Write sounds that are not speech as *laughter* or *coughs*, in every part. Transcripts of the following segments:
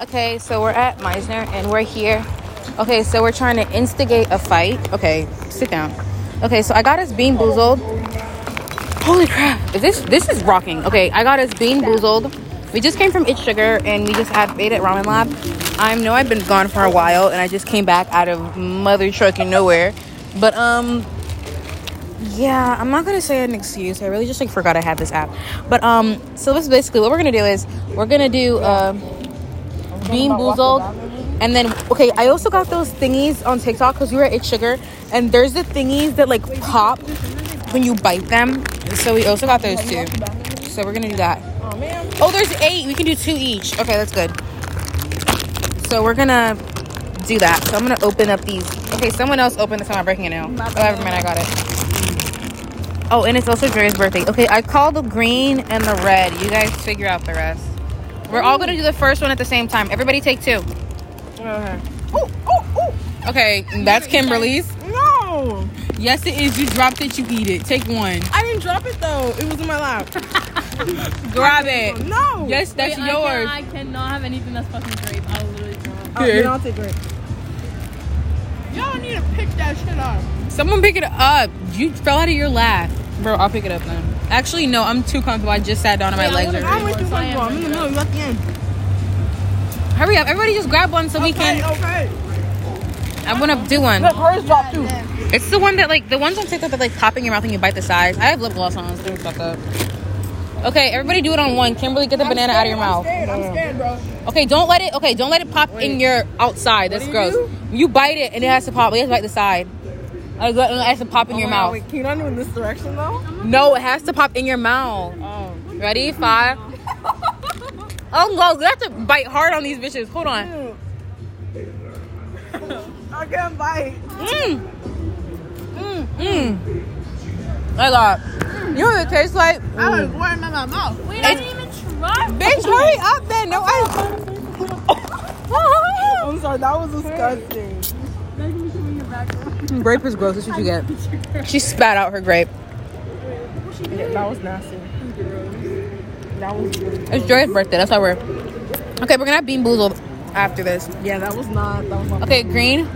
Okay, so we're at Mizner and we're here. Okay, so we're trying to instigate a fight. Okay, sit down. Okay, so I got us bean boozled. Holy crap! Is this this is rocking? Okay, I got us bean boozled. We just came from It's Sugar and we just had ate at Ramen Lab. I know I've been gone for a while and I just came back out of mother trucking nowhere. But um yeah, I'm not gonna say an excuse. I really just like forgot I had this app. But um so this is basically what we're gonna do is we're gonna do uh bean boozled. And then okay i also got those thingies on tiktok because we were at sugar and there's the thingies that like pop when you bite them. So we also got those too. So we're gonna do that. Oh there's eight. We can do two each. Okay that's good. So we're gonna do that. So i'm gonna open up these. Okay someone else open this. I'm not breaking it now. Oh never mind. I got it. Oh and it's also Dre's birthday. Okay i call the green and the red. You guys figure out the rest we're all gonna do the first one at the same time everybody take two Okay. Okay, that's Kimberly's. No, Yes, it is. You dropped it, you eat it. Take one. I didn't drop it though. It was in my lap. *laughs* Grab it. No. Yes, that's Wait, yours. I, can, I cannot have anything that's fucking grape. I'll literally throw up. Oh, I'll take it. Y'all need to pick that shit up. Someone pick it up. You fell out of your lap. Bro, I'll pick it up then. Actually, no, I'm too comfortable. I just sat down and my legs are. I'm with you, I am comfortable. I'm in the middle. You're at the end. Hurry up. Everybody just grab one so we can. Okay. I want to do one. Look, hers dropped too. It's the one that like the ones on TikTok that like pop in your mouth and you bite the sides. I have lip gloss on, so don't fuck up. Okay, everybody do it on one. Kimberly, get the banana out of your mouth. I'm scared, I'm scared, bro. Okay, don't let it. Okay, don't let it pop in your outside. That's do you gross. do? You bite it and it has to pop. You have to bite the side. Like, It has to pop in Oh your my God, mouth. Wait, can you not do in this direction though? No, it has to pop in your mouth. Oh. Ready? Five. *laughs* Oh no, you have to bite hard on these bitches. Hold on. I can't bite. Mmm. Mmm. Mmm. I got. You know what it tastes like? I was mm. warming my mouth. Wait, I didn't even try. Bitch, hurry up then. No, I. *laughs* I'm sorry. That was disgusting. Grape is gross. That's what you get. She spat out her grape. Yeah, that was nasty. That was. It's Joy's birthday. That's why we're. Okay, we're gonna have bean boozled after this. Yeah, that was not. That was not. Okay, green.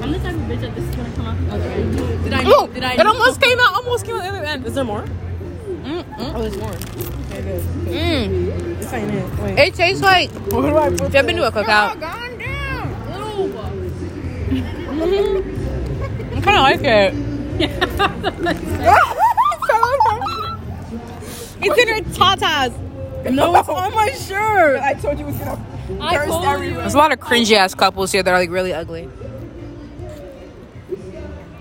I'm the type of bitch that this is gonna come out. Okay. Did I? Oh, did I? it almost came out. Almost came out the other end. Is there more? Mm, mm, Oh, there's more. Okay, good. mm. This ain't it. Wait. It tastes like. What do I put? Jump into a cookout. Gone down. I *laughs* kind of like it. *laughs* It's in her tatas. No, it's on my shirt. I told you it was gonna I burst told you. everywhere. There's a lot of cringy ass couples here that are like really ugly.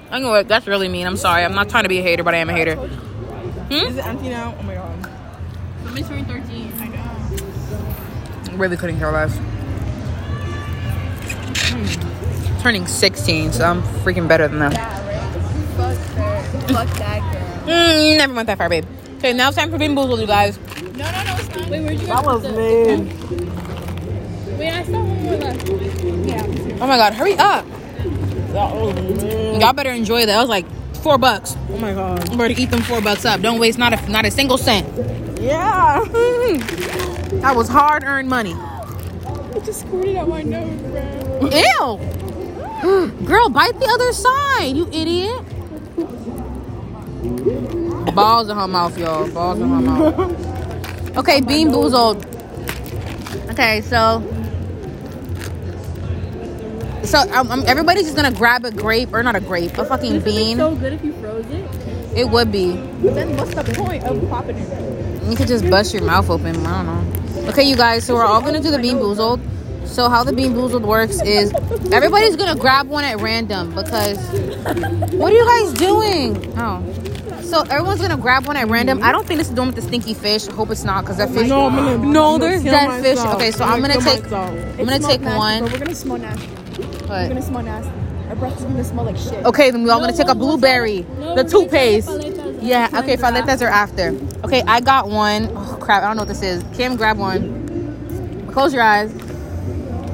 I know what that's really mean. I'm sorry. I'm not trying to be a hater, but I am a hater. Hmm? Is it empty now? Oh my god. I'm turning 13. I know. Really couldn't care less. Hmm. Turning 16, so I'm freaking better than them. Fuck her. Fuck that girl. Mm, never went that far, babe. Okay, now it's time for bean boozled, you guys. No, no, no, it's not. Wait, where'd you That guys was put. Wait, I still have one more left. Yeah. Oh my god, hurry up. That was mid. Y'all better enjoy that. That was like four bucks. Oh my god. I'm ready to eat them four bucks up. Don't waste not a not a single cent. Yeah. *laughs* That was hard earned money. It just squirted out my nose, bro. Ew! *gasps* Girl, bite the other side, you idiot. Balls in her mouth, y'all. Balls in her mouth. Okay, bean boozled. Okay, so. So um, um, everybody's just gonna grab a grape or not a grape, a fucking This bean. so good if you froze it. It would be. But then what's the point of popping it? You could just bust your mouth open. I don't know. Okay, you guys. So we're all gonna do the bean boozled. So how the bean boozled works is everybody's gonna grab one at random because what are you guys doing? Oh. So everyone's gonna grab one at random. I don't think this is the one with the stinky fish. I hope it's not because that oh fish. No, I'm gonna. No, I'm there's kill dead fish. myself. Okay, so I'm gonna kill take- myself. I'm gonna take one. But we're gonna smell nasty. We're gonna smell nasty. Our breath is gonna smell like shit. okay, then we all No, gonna take a we'll- we'll blueberry, no, the we're gonna try toothpaste. paletas Yeah, after. okay, paletas are after. Okay, I got one. Oh crap, I don't know what this is. Kim, grab one. Close your eyes.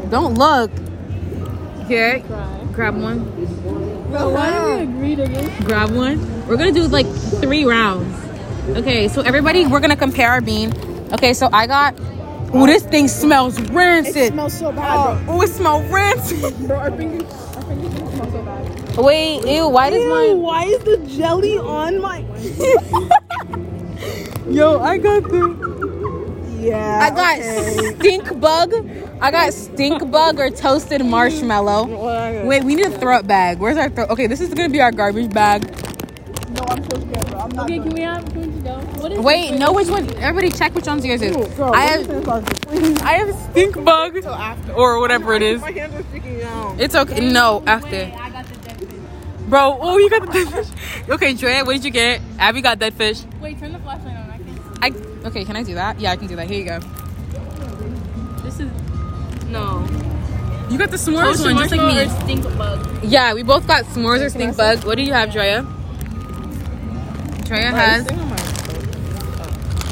Don't look. Okay, grab one. Bro, why did we agree to this? Grab one. We're gonna do like three rounds. Okay, so everybody, we're gonna compare our bean. Okay, so I got Oh, this thing smells rancid. It smells so bad, Oh, it smells rancid. *laughs* bro. Our fingers, our fingers don't smell so bad. Wait, ew, why does Ew, mine? why is the jelly on my? *laughs* *laughs* Yo, I got the. Yeah. I got okay. stink bug. I got stink bug or toasted marshmallow. What I got? Wait, we need a throw bag. Where's our throw? Okay, this is gonna be our garbage bag. No, I'm so scared, bro. I'm not. Okay, can we have? Can we go? What is? Wait, know which one? Everybody check which one's yours is. Ew, bro, I have, finish talking, please. I have stink bug or whatever it is. My hands are sticking out. It's okay. No, after. Wait, I got the dead fish. Bro, oh, you got the dead fish. *laughs* Okay, Drea, what did you get? Abby got dead fish. Wait, turn the flashlight on. I can't. see. I okay. Can I do that? Yeah, I can do that. Here you go. This is no. You got the s'mores Toasted one, just like me. or stink bug. Yeah, we both got s'mores or stink bug. What do you have, Drea? Drea has.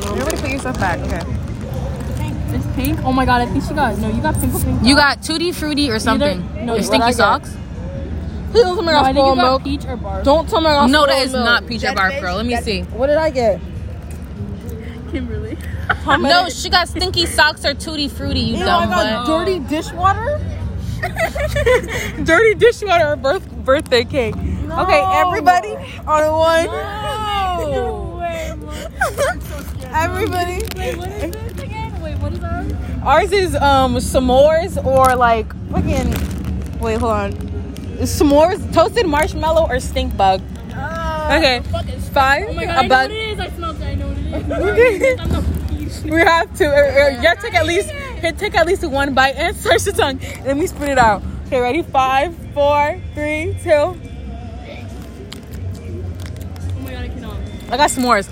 Everybody put yourself back. Okay. It's pink. Oh my god, I think she got no. You got pink. pink. You got tutti frutti or something. no, or stinky I get? socks. Please don't tell me No, I I got think you spoiled got milk. peach or bar. Don't tell me I got No, that spoiled is milk. not peach or Dead barf, fish? girl. Let me Dead- see. What did I get? *laughs* Kimberly. No, she got stinky socks or tutti frutti. You Ew, I got butt. dirty dishwater. *laughs* Dirty dishwater or birth birthday cake. Okay, everybody on one. No. Wait, *laughs* what? Everybody. Wait, what is this again? Wait, what is ours? Ours is um s'mores or like fucking. Wait, hold on. S'mores, toasted marshmallow or stink bug. Okay, five. Oh my god, a I know bug. what it is. I smelled it. I know what it is. Okay. I'm not peach. We have to. You have to take at least here, take at least one bite and *laughs* search the tongue. And then we spit it out. Okay, ready? Five, four, three, two. Oh my god, I cannot. I got s'mores.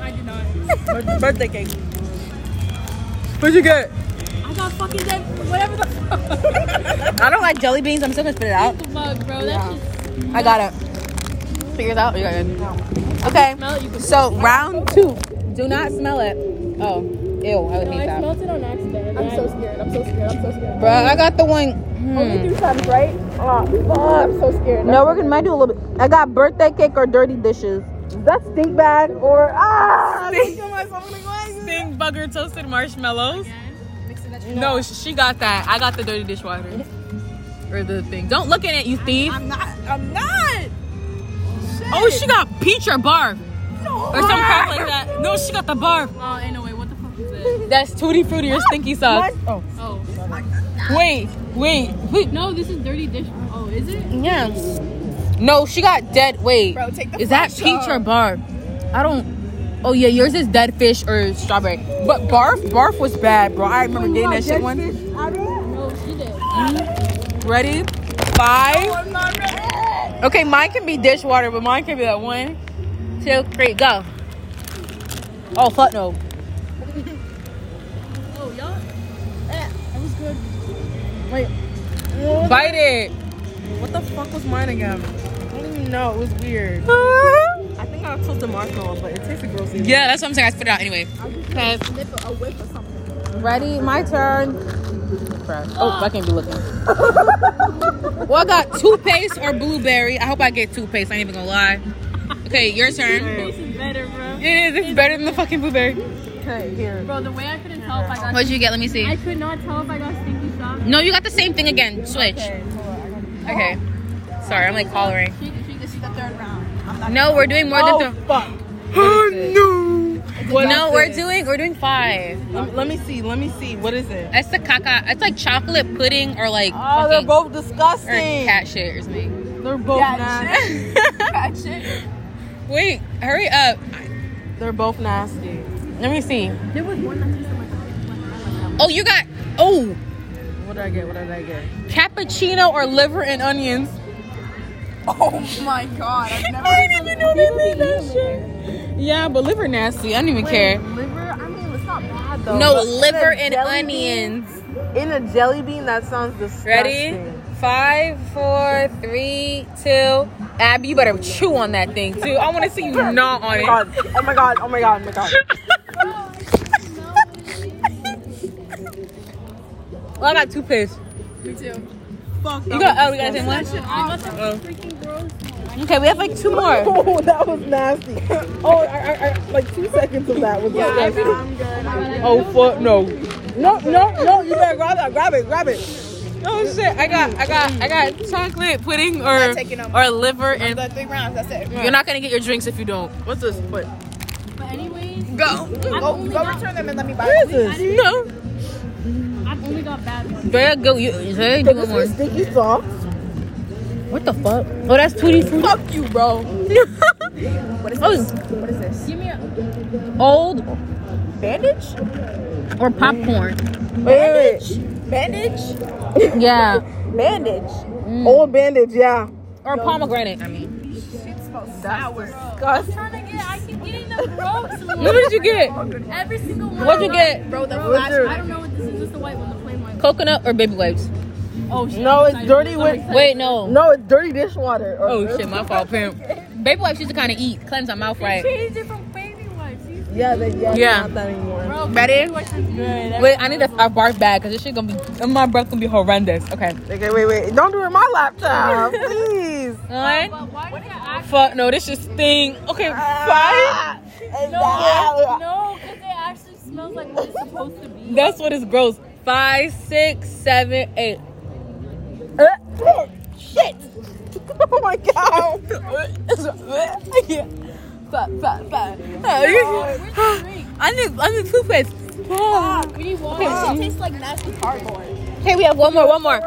I did not. *laughs* Birthday cake. What'd you get? I got fucking dead. Whatever the fuck. *laughs* I don't like jelly beans. I'm still gonna spit it out. bug, bro. That's just. I got it. Figure it out. You got it. Okay. Smell it. You can. So round two. Do not smell it. Oh, ew! I would No, hate I that. smelled it on accident. I'm so scared. I'm so scared. I'm so scared. Bro, I got the one. Only Hmm. three times, right? Oh, oh, I'm so scared. No, we're gonna might do a little bit. I got birthday cake or dirty dishes. That's stink bag or ah. Stink. Stink bugger toasted marshmallows. No, she got that. I got the dirty dishwater. *laughs* Or the thing. Don't look at it, you thief. I'm not. I'm not. Oh, she got peach or barf. Or some crap like that. No, she got the barf. Oh, anyway, what the fuck is this? That's tutti frutti or stinky sauce. Oh, Oh. Wait, wait, wait. No, this is dirty dish. Oh, is it? Yeah. No, she got dead. Wait. Bro, take the Is that flash peach or off. barf? I don't. Oh yeah, yours is dead fish or strawberry. But barf, barf was bad, bro. I remember getting that shit one. No, oh, she did. Ready? Five. Okay, mine can be dishwater, but mine can be that one, two, three, go. Oh fuck no. Oh, y'all. Eh, that was good. Wait. Bite it. What the fuck was mine again? I don't even know. It was weird. Uh-huh. I think I told the marshmallow, but it tasted gross. either. Yeah, that's what I'm saying. I spit it out anyway. Okay. A whip or something. Ready? My turn. Oh, I can't be looking. *laughs* well, I got toothpaste or blueberry. I hope I get toothpaste. I ain't even gonna lie. Okay, your turn. This is better, bro. It is. It's better than the fucking blueberry. Okay, here. Bro, the way I couldn't tell if I got. What'd you get? Let me see. I could not tell if I got stinky socks. No, you got the same thing again. Switch. Okay, hold on. I Okay. Sorry, I'm like hollering. She, she, this is the third round. I'm not No, we're doing more oh, than. Th- fuck. oh no. What no, we're it? doing we're doing five. Let, let me see. Let me see. What is it? That's the caca. It's like chocolate pudding or like Oh, they're fucking both or disgusting. cat shit or something. They're both nasty. *laughs* Cat shit. Wait, hurry up. They're both nasty. Let me see. There was one that tasted like Oh, you got oh What did I get? What did I get? cappuccino or liver and onions. Oh my god! I've never I didn't even know they made that shit. Yeah, but liver nasty. I don't even care. Liver? I mean, it's not bad though. No, liver and onions. bean- in a jelly bean, that sounds disgusting. Ready? Five, four, three, two. Abby, you better chew on that thing too. I want to see you *laughs* oh gnaw on Oh my it. god! Oh my god! Oh my god! Oh my god! Well, I got toothpaste. Me too. Fuck. You got oh, we got the same one. I got the Oh. freaking gross. Okay, we have like two more. *laughs* Oh, that was nasty. Oh, I, I, I, like two seconds of that was disgusting. Oh fuck no. No, no, no. You better grab that. Grab it. Grab it. Oh shit! I got, I got, I got chocolate pudding or no or liver, and The three rounds. That's it. you're not gonna get your drinks if you don't. What's this? What? But anyways, Go. Go. Go return them and let me buy What them. this? No. I've only got bad ones. Very good. You, very Could good this one. be sticky sauce? What the fuck? Oh, that's tutti frutti. Fuck you, bro. *laughs* What is Oh, this? What is this? Give me a. old Bandage? or popcorn. Wait, wait, Bandage? Yeah. *laughs* Bandage. wait. Old bandage, yeah. Or pomegranate. I mean. Shit smells sour. I'm trying to get. I keep getting the gross *laughs* What did you get? Every single one. What'd you get? Bro, the What's flash. I don't know what this is. Just the white one, the plain one. Coconut or baby wipes? Oh shit. No, it's dirty I'm with- Wait, no. No, it's dirty dishwater. Or Oh shit, my fault, pimp. Baby wipes used to kind of eat, cleanse our mouth right. Changed it from baby wipes. Yeah, they, yeah, Yeah. Not that anymore. Bro, Ready? baby wipes is good. Wait, I need a, a barf bag because this shit gonna be, my breath gonna be horrendous. Okay. Okay, wait, wait. Don't do it on my laptop, please. *laughs* One. But why does that act? Fuck, no, this just sting. Okay, Ah. five. No, no, because it actually smells like what it's supposed to be. That's what is gross. Five, six, seven, eight. Shit. Oh my god. Five, five, five. But, but, drink? I need, I need toothpaste. We need water. It tastes like nasty cardboard. Okay, we have one more, one more.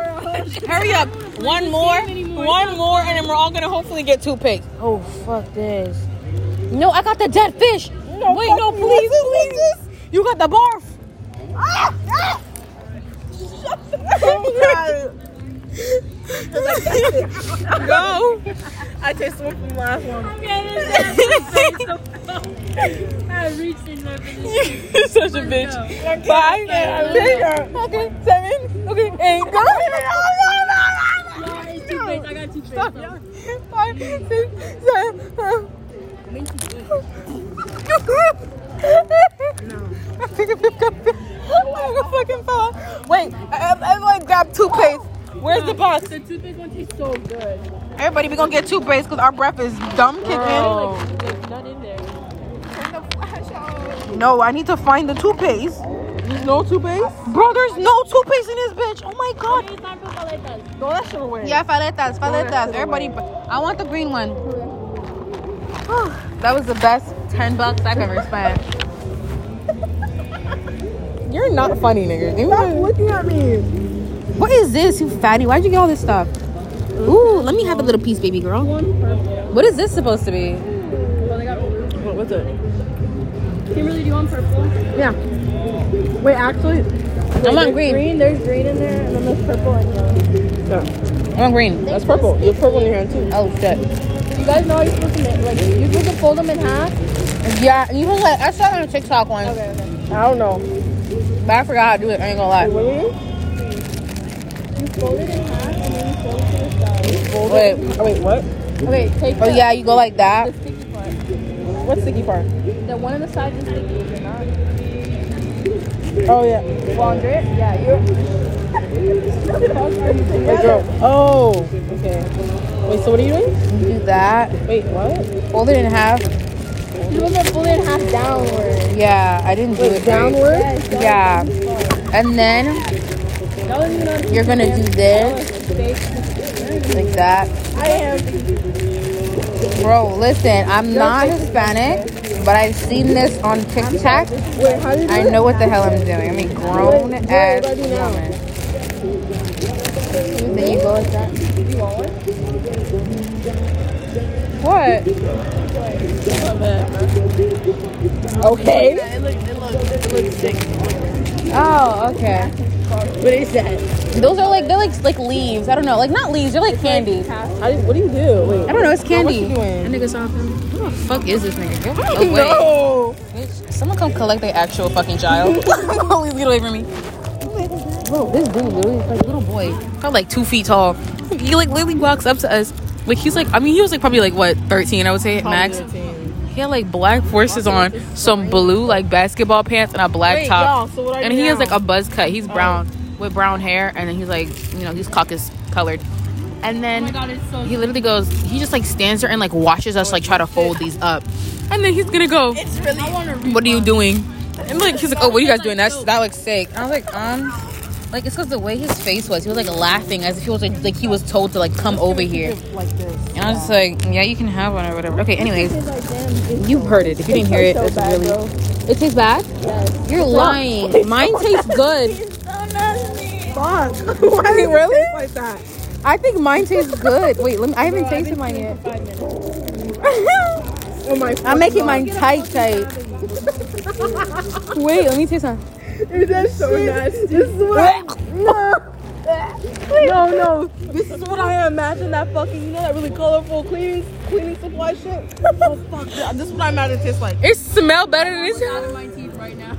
Hurry up. One more, one more, and then we're all gonna hopefully get toothpaste. Oh, fuck this. No, I got the dead fish. No, Wait, no, you. please, What's please. You got the barf. Ah, ah. *laughs* Oh Go. I tasted one from the last one. I reached in there for this. *laughs* You're such a bitch. Five, six, okay, seven, okay, eight. Go. No. I got toothpaste. though. Five, six, seven. *laughs* I'm *laughs* fucking fell. Wait, I, I, everyone grab toothpaste. Where's the box? The toothpaste one tastes so good. Everybody, we gonna get toothpaste because our breath is dumb kicking. Like, there's none in there. Turn the flash off. No, I need to find the toothpaste. There's no toothpaste? Bro, there's no toothpaste in this bitch. Oh my god. It's time for paletas. Throw that shit away. Yeah, paletas, paletas. Everybody, I want the green one. *sighs* that was the best 10 bucks I've ever spent. You're not funny, nigga. You Stop looking at me. What is this, you fatty? Why'd you get all this stuff? Ooh, let me have a little piece, baby girl. What is this supposed to be? Well, they got What, what's it? Kimberly, do you want purple? Yeah. Wait, actually. I'm on green. There's green in there, and then there's purple and yellow. Yeah, I'm on green. that's purple. You have purple in your hand too. Oh shit. You guys know how you're supposed to make, like, you're supposed to fold them in half? Yeah, you know what? I saw it on a TikTok once, Okay, okay. I don't know. but I forgot how to do it. I ain't gonna lie. Do you fold it in half, and then you fold it to the side. Fold Wait. it. Oh, wait, what? Okay, take Oh the, yeah, you go like the that. sticky part. What's sticky part? The one on the side is sticky, is it not? Oh, yeah. Well, Andre, yeah, you're... Wait, girl. Oh, okay. Wait, so what are you doing? You do that. Wait, what? Fold it in half. You're supposed to fold it in half downward. Yeah, I didn't do Wait, it. downward? Yes, that Yeah, was the part. and then That wasn't even on you're gonna do this like that. I am. Bro, listen, I'm not Hispanic, but I've seen this on TikTok. Wait, how do you do I know what the hell I'm doing. I'm a grown ass do I do now? woman. Then you go like that. You want one? What? Okay. It looks, it looks, it looks sick. Oh, okay. What is that? Those are like they're like like leaves. I don't know, like not leaves. They're like candy. How do what do you do? Wait. I don't know. It's What candy. you doing? That nigga's off him. Who the fuck is this nigga? Get away. No. Bitch, Someone come collect their actual fucking child. *laughs* *laughs* Please get away from me. Bro, this dude literally is like a little boy. Probably like two feet tall. He like literally walks up to us. Like he's like, I mean, he was like probably like what, 13, I would say, max. He had like black forces on, some blue like basketball pants, and a black Wait, top. y'all, so what are and you he has like a buzz cut. He's oh. brown with brown hair, and then he's like, you know, he's caucus colored. And Oh then my god, so he literally goes, he just like stands there and like watches us like try to fold these up. And then he's gonna go, I want to read What are you doing? And like he's like, oh, what are you guys doing? That's that looks sick. I was like, um, like it's because the way his face was, he was like laughing as if he was like like he was told to like come over here. Like this. And I was just like, yeah, you can have one or whatever. Okay, anyways, you heard it. If you didn't hear it, it's really. It tastes bad. You're lying. Mine tastes good. *laughs* *laughs* *laughs* Why Wait, really? Like that. I think mine tastes good. Wait, let me, I haven't tasted mine yet. *laughs* Oh my. I'm making mine tight, tight. Wait, let me taste some. It is so nasty. This is what. no. No, no. This is what I imagine that fucking, you know, that really colorful cleaning cleaning supply shit. Oh fuck. This is what I imagine it tastes like. It smell better than this. out of my teeth right now.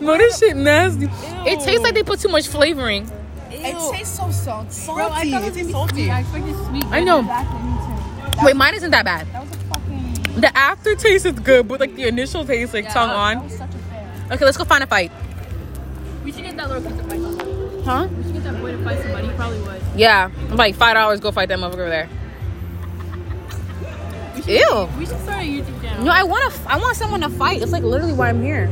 No, this shit nasty. It tastes like they put too much flavoring. It tastes so salty. Salty. Bro, I thought it it was tastes sweet. salty. I expected sweet. I know. Exactly. Wait, mine isn't that bad. That was a fucking. The aftertaste is good, but like the initial taste, like Yeah, tongue on. That was such a fail. Okay, let's go find a fight. We should get that little kid to fight somebody. Huh? We should get that boy to fight somebody. He probably would. Yeah, like five dollars. Go fight that motherfucker over there. We should, Ew. We should start a YouTube channel. No, I want to. I want someone to fight. It's like literally why I'm here.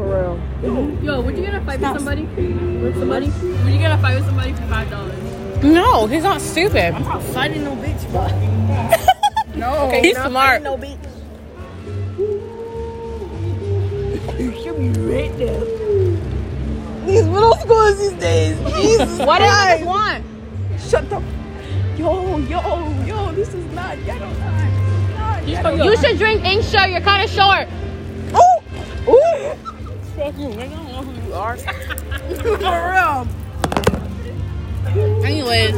For real. Yo, would you get a fight with somebody? With somebody? Would you get a fight with somebody for five dollars? No, he's not stupid. I'm not fighting no bitch, but. *laughs* no. Okay, he's not smart. No bitch. You should be right there. These middle schoolers these days. Jesus What do you want? Shut the. Yo, yo, yo. This is not ghetto time. Not ghetto You should drink ink short. You're kind of short. Oh! Ooh! Fuck you, nigga. I don't know who you are. *laughs* For real. Anyways,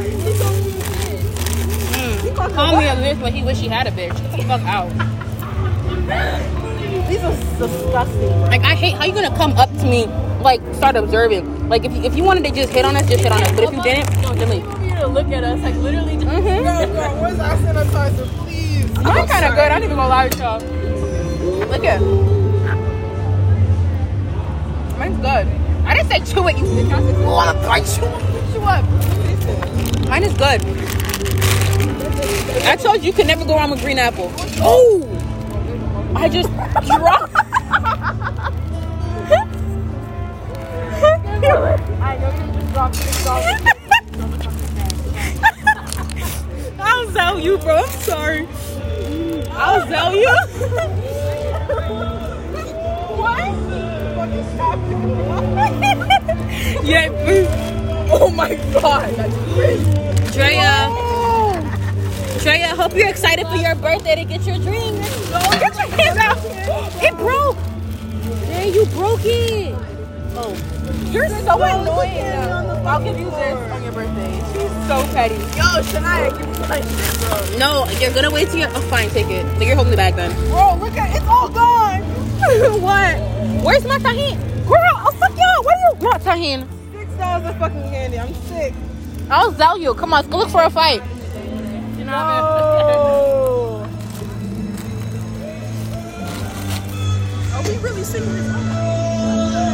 He called call me a bitch, but he wish he had a bitch. Get the fuck out. These are disgusting. Like I hate how you gonna come up to me, like start observing. Like if you, if you wanted to just hit on us, just hit on us. But if you didn't, then leave. You to look at us like literally. Just, Mm-hmm. Girl, girl, where's our sanitizer, please? Mine kind of good. I ain't even gonna lie to y'all. Look at. Mine's good. I didn't say chew it. You bitch. I said chew it. I chew it. Chew up. Mine is good. I told you you could never go wrong with green apple. Oh! I just dropped. I know you just dropped this *laughs* off. I'll sell you, bro. I'm sorry. I'll sell you. *laughs* Fucking stop it. *laughs* yeah. Oh my god, that's crazy. Drea. Oh. Drea, hope you're excited for your birthday to get your dream. No, get your hands out. It broke. Drea, you broke it. Oh. You're so annoying. I'll give you this on your birthday. She's so petty. Yo, Shania, give me my shit, bro. No, you're gonna wait till you. Oh, fine, take it. Then you're holding the bag then. Bro, look at it's all gone. *laughs* what? Where's my tahin? Girl, oh, fuck y'all. What are you? Not tahin. Six dollars of fucking candy. I'm sick. I'll sell you. Come on, let's go look for a fight. you know, Oh. Are we really singing this?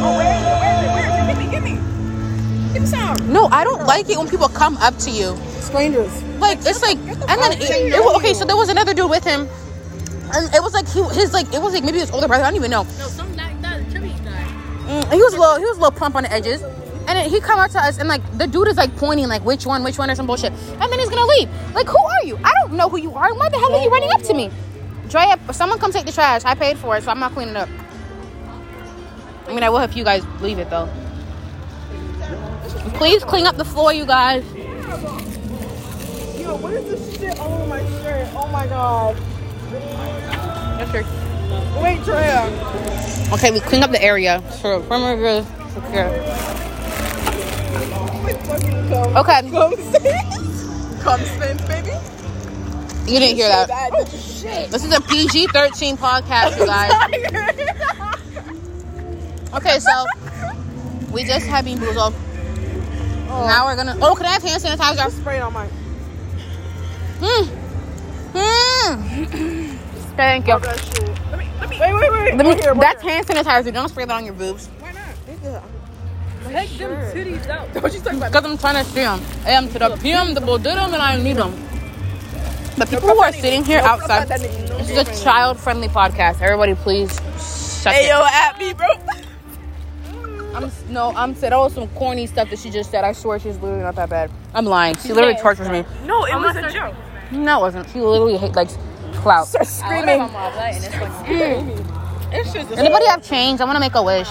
Oh, where is it? Where is it? Where is it? Give me, give me. Give me some. No, I don't like it when people come up to you. Strangers. Like it's like, and then it, it okay. So there was another dude with him, and it was like he his like it was like maybe his older brother. I don't even know. no, some that that tribute guy. Mm, he was a little he was a little plump on the edges, and then he come up to us and like the dude is like pointing like which one, which one or some bullshit, and then he's gonna leave. Like who are you? I don't know who you are. Why the hell are you running up to me? Drea, someone come take the trash. I paid for it, so I'm not cleaning up. I mean, I will if you guys leave it though. Please clean up the floor, you guys. Yo, what is this shit all over my shirt? Oh my god. Yes, sir. Wait, Drea. Okay, we clean up the area for perimeter secure. My fucking cum. Okay, Cum spin. Cum spin, baby. you didn't hear that. Oh shit. This is a PG 13 podcast, you guys. *laughs* Okay, so we just had bean boozled. Now we're gonna. Oh, can I have hand sanitizer? Spray it on my. Hmm. Hmm. Thank you. That shit. Let me, let me. Wait, wait, wait. Let me- Right here, right that's here. hand sanitizer. Don't spray that on your boobs. Why not? Take them titties out. What you talking about? Because I'm trying to see them. I am to the PM, the did them, and I need them. The people who are sitting here outside, this is a child friendly podcast. Everybody, please Shut Hey it. yo, at me, bro. *laughs* I'm no, I'm said that was some corny stuff that she just said. I swear she's literally not that bad. I'm lying. She literally tortures me. No, it was a joke. No, it wasn't. She literally hate like clout. Start screaming. Anybody have change? I want to make a wish.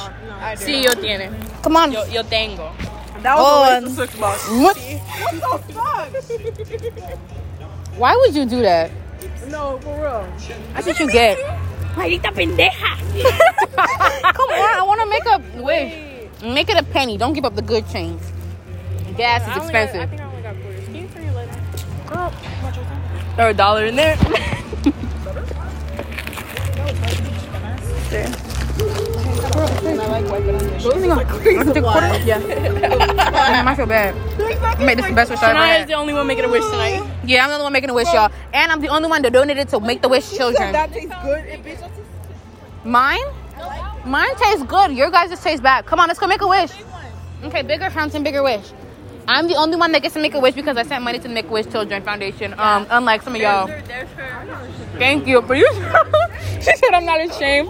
Sí, yo tiene. Come on. Yo, yo tengo. That Oh, was and- a waste of six bucks. What? What the fuck? Why would you do that? No, for real. That's what you get. Maldita pendeja. *laughs* Come on, I want to make a wish. Make it a penny. Don't give up the good change. Gas is expensive. I only got quarters. Can you turn your light on? Oh, Throw a dollar in there. Yeah. Damn, I feel bad. I made this the best wish I ever Shania is had. the only one making a wish tonight. Yeah, I'm the only one making a wish, y'all. And I'm the only one that donated to Make the Wish children. That tastes good. It bitch, that's Mine? Mine tastes good. Your guys just taste bad. Come on, let's go make a wish. Okay, bigger fountain, bigger wish. I'm the only one that gets to make a wish because I sent money to the Make a Wish Children Foundation. Um, unlike some of y'all. Thank you. But you, *laughs* she said I'm not ashamed.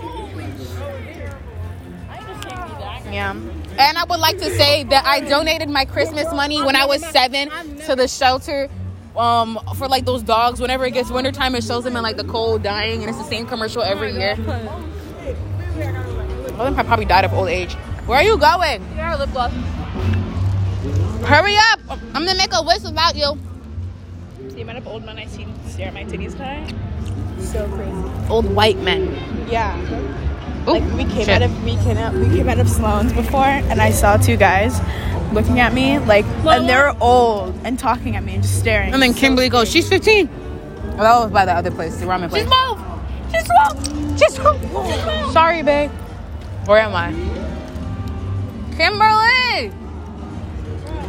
Yeah. And I would like to say that I donated my Christmas money when I was seven to the shelter um, for like those dogs. Whenever it gets wintertime, it shows them in like the cold dying, and it's the same commercial every year. Well, them probably died of old age. Where are you going? Yeah, lip gloss. Hurry up! I'm gonna make a wish about you. The amount of old men I see stare at my titties tonight. So crazy. Old white men. Yeah. Ooh, Like we came shit. out of we came out we came out of Sloan's before, and I saw two guys looking at me like, and they're old and talking at me and just staring. And then Kimberly goes, "She's 15." Well, that was by the other place, the ramen place. She's small. She's 12. Sorry, babe. Where am I? Kimberly.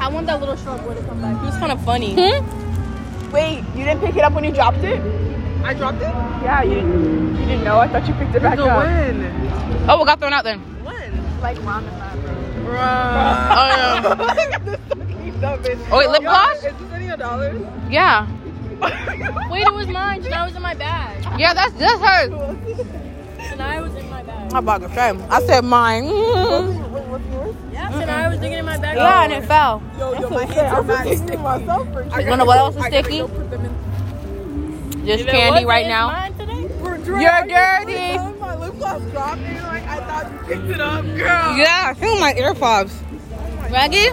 I want that little shark boy to come back. It was kind of funny. Hmm? Wait, you didn't pick it up when you dropped it? I dropped it. Yeah, you didn't. You didn't know. I thought you picked it back up. When? Oh, it got thrown out then. When? Like ramen lab. *laughs* Oh, *laughs* bitch. Oh, wait, lip gloss? Is this any of dollars? yeah. *laughs* Wait, it was mine. Janai was in my bag. Yeah, that's that's hers. Janai was in my bag. I'm about to shame. I said mine. Yeah, Janai was digging in my bag. yeah, and it fell. Yo, yo, my hands are not sticky. myself for You wanna know what else is sticky? Just candy right now. You're dirty. My lip gloss dropped and like I thought you picked it up, girl. Yeah, I feel my ear earpods. Reggie?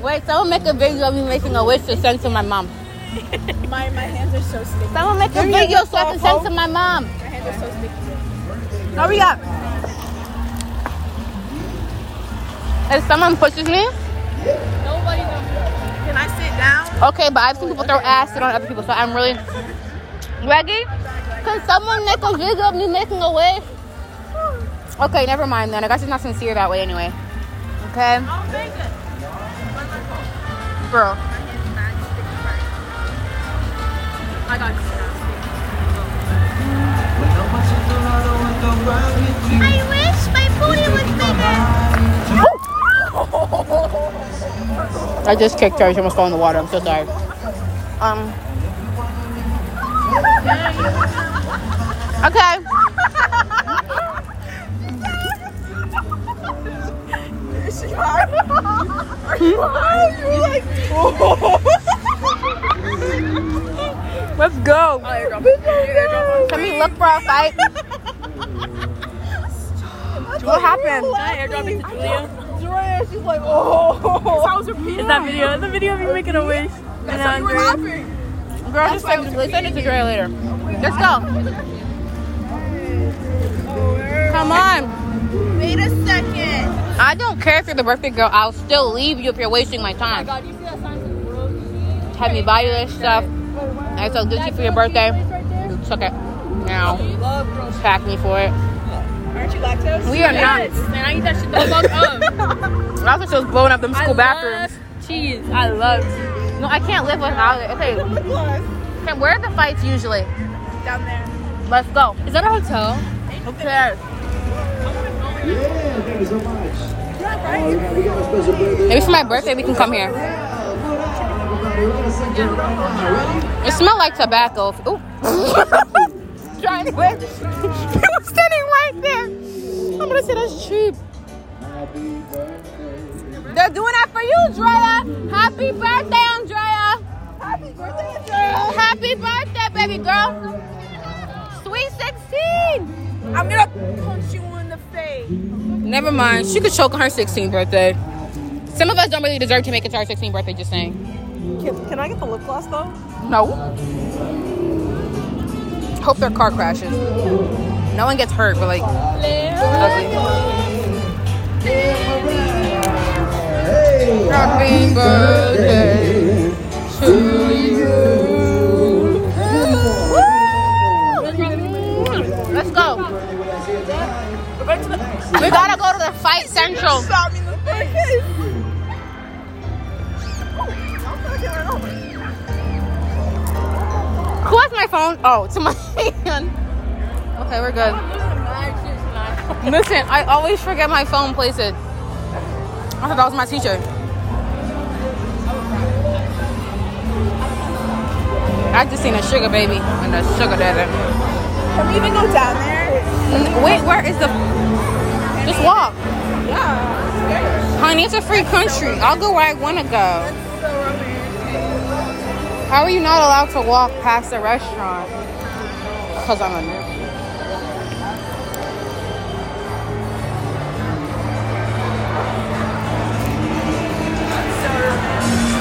Wait, someone make a video of me making a wish to send to my mom. *laughs* My my hands are so sticky. Someone make a a video so I can send to my mom. My hands are so sticky. Hurry up. If someone pushes me, Nobody knows. Can I sit down? okay, but I've seen people throw acid on other people, so I'm really. Reggie? Can someone make a video of me making a wish? Okay, never mind then. I guess it's not sincere that way anyway. Okay? Girl. I wish my booty was bigger. I just kicked her. She almost fell in the water. I'm so sorry. Um. Okay. Let's go. Can we look for a fight? What happened? Can I airdrop it to Julia? Drea, she's like, oh. Is that video? Is the video of you making a wish? And Andre. Girl, just send, send it to Dre later. Let's go. Come on. Wait a second. I don't care if you're the birthday girl. I'll still leave you if you're wasting my time. Oh God, you see that sign in the? Have me buy you this stuff. I so Gucci for your birthday. You took it. Now, pack me for it. Aren't you lactose? We are not. Yes, and I eat that shit the fuck up. *laughs* I thought she was blowing up them I school love bathrooms. cheese. I love cheese. No, I can't live without it. Okay, *laughs* okay, where are the fights usually? Down there. Let's go. Is that a hotel? Who cares? Yeah, thank you so much. Oh, we got a special birthday. Maybe for my birthday we can come here. Everybody, we're gonna sing it. Ready? It smells like tobacco. Ooh. *laughs* try anyway. he was standing right there. I'm gonna say that's cheap. They're doing that for you, Drea. Happy birthday, Andrea. Happy birthday, Andrea. Happy birthday, baby girl. Sweet 16. I'm gonna punch you in the face. Never mind. She could choke on her 16th birthday. Some of us don't really deserve to make it to our 16th birthday, just saying. Can, can I get the lip gloss though? No. Hope their car crashes. No one gets hurt, but like ugly. Happy birthday to you. Let's go. We gotta go to the fight central. Who has my phone? Oh, to my *laughs* hand. Okay, we're good. Listen, I always forget my phone places. I thought that was my teacher. I just seen a sugar baby and a sugar daddy. Can we even go down there? Wait, where is the? Just walk, Yeah. honey. It's a free country. I'll go where I want to go. How are you not allowed to walk past the restaurant? Cause I'm a nerd.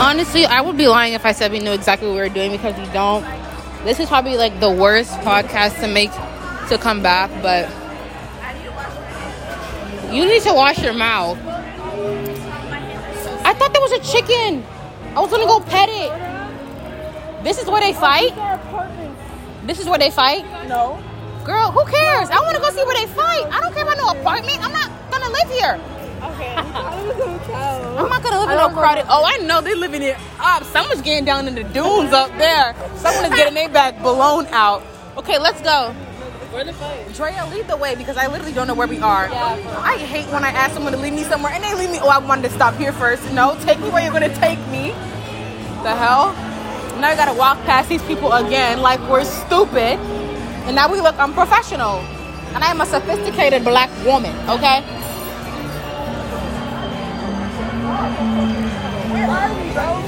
Honestly, I would be lying if I said we knew exactly what we were doing because we don't. This is probably like the worst podcast to make to come back, but you need to wash your mouth. I thought there was a chicken. I was gonna go pet it. This is where they fight. This is where they fight. No. Girl, who cares? I want to go see where they fight. I don't care about no apartment. I'm not gonna live here. Okay. I was a hotel. *laughs* I'm not gonna live in no crowded. Oh, I know they're living it up. Someone's getting down in the dunes up there. Someone is getting their back blown out. Okay, let's go. Where the fight? Drea, lead the way because I literally don't know where we are. Yeah, I hate when I ask someone to lead me somewhere and they lead me. Oh, I wanted to stop here first. No, take me where you're gonna take me. The hell? Now I gotta walk past these people again like we're stupid. And now we look unprofessional. And I am a sophisticated black woman, okay? Where are we, bro?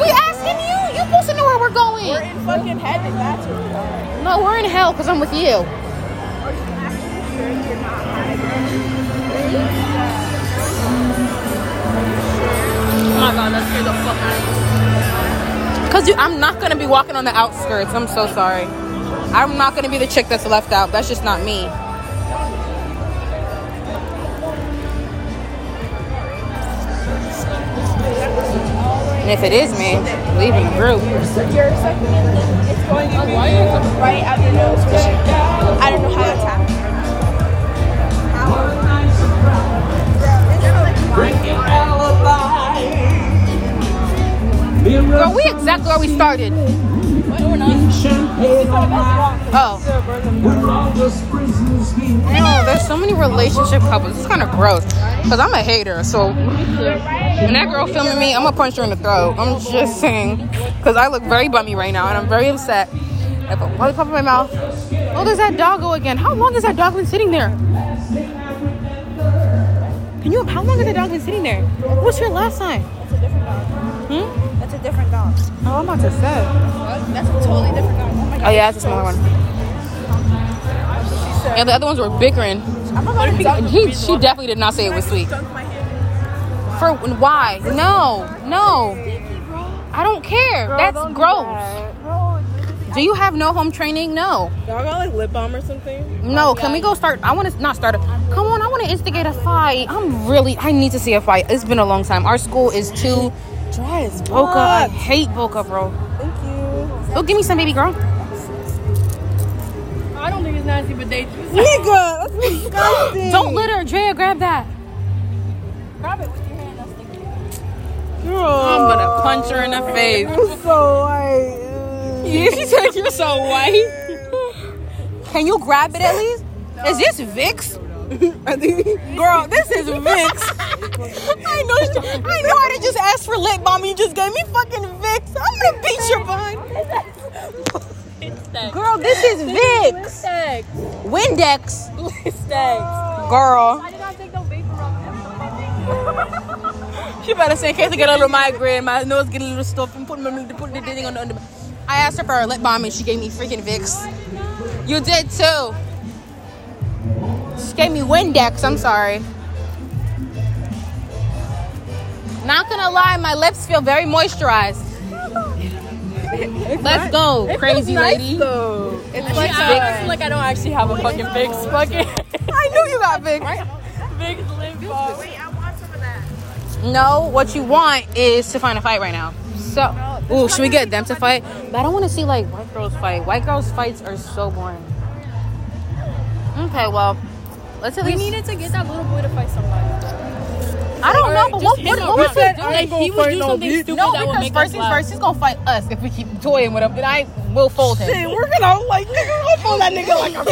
We asking you. You supposed to know where we're going. We're in fucking heaven. That's where we are. No, we're in hell because I'm with you. Oh my god, that scared the fuck out of me. Cause you, I'm not gonna be walking on the outskirts. I'm so sorry. I'm not gonna be the chick that's left out. That's just not me. And if it is me, leave in the group. Your second it's going to be right at the nose. I don't started. Oh. No, there's so many relationship couples. It's kind of gross. Because I'm a hater. So when that girl filming me, I'm going to punch her in the throat. I'm just saying. Because I look very bummy right now. And I'm very upset. I a lollipop in my mouth. Oh, there's that dog go again. How long has that dog been sitting there? Can you, how long has that dog been sitting there? What's your last time? Hmm? That's a different dog. Oh, I'm about to say. That's a totally different dog. Oh my god. Oh yeah, it's a smaller one. And the other ones were bickering. I'm not gonna dunk He, she definitely did not say it was sweet. For why? No, no. I don't care. That's gross. Do you have no home training? No. Y'all got like lip balm or something? No. Can we go start? I want to not start. A, come on, I want to instigate a fight. I'm really. I need to see a fight. It's been a long time. Our school is too Dry as Boca. I hate Boca, bro. Thank you. Go give me some, baby girl. Oh, I don't think it's nasty, but they Nigga, that's disgusting. *gasps* Don't litter, Drea. Grab that. grab it with your hand. That's the Girl. I'm gonna punch her in the face. You're so white. *laughs* Yeah, she said you're so white. Can you grab it at least? Is this Vicks? *laughs* I think. Girl, this is Vicks. *laughs* I know I know I just asked for lip balm you just gave me fucking Vicks. I'm gonna beat your behind. Girl, this is Vicks. Listex. Windex. Girl. I did not take no vapor from him. She better say in case I get a little migraine, my nose get a little stuff and put, my, put the thing on the under. I asked her for a lip balm and she gave me freaking Vicks. You did too. She gave me Windex. I'm sorry. Not gonna lie, my lips feel very moisturized. Let's go, crazy lady. So it's like Actually, I uh, like I don't actually have a fucking Vicks. *laughs* Fucking I knew you got big. Vicks lip balm. Wait, I want some of that. No, what you want is to find a fight right now. So, ooh, should we get them to fight? But I don't want to see like white girls fight. White girls fights are so boring. Okay, well, let's at least. We needed to get that little boy to fight somebody. I don't know, but what, Just what, what was he her. doing? Like, he would do something stupid No, that would because make first us things laugh. first, he's gonna fight us if we keep toying with him. Then I will fold him. Shit, we're gonna like nigga, go pull that nigga like a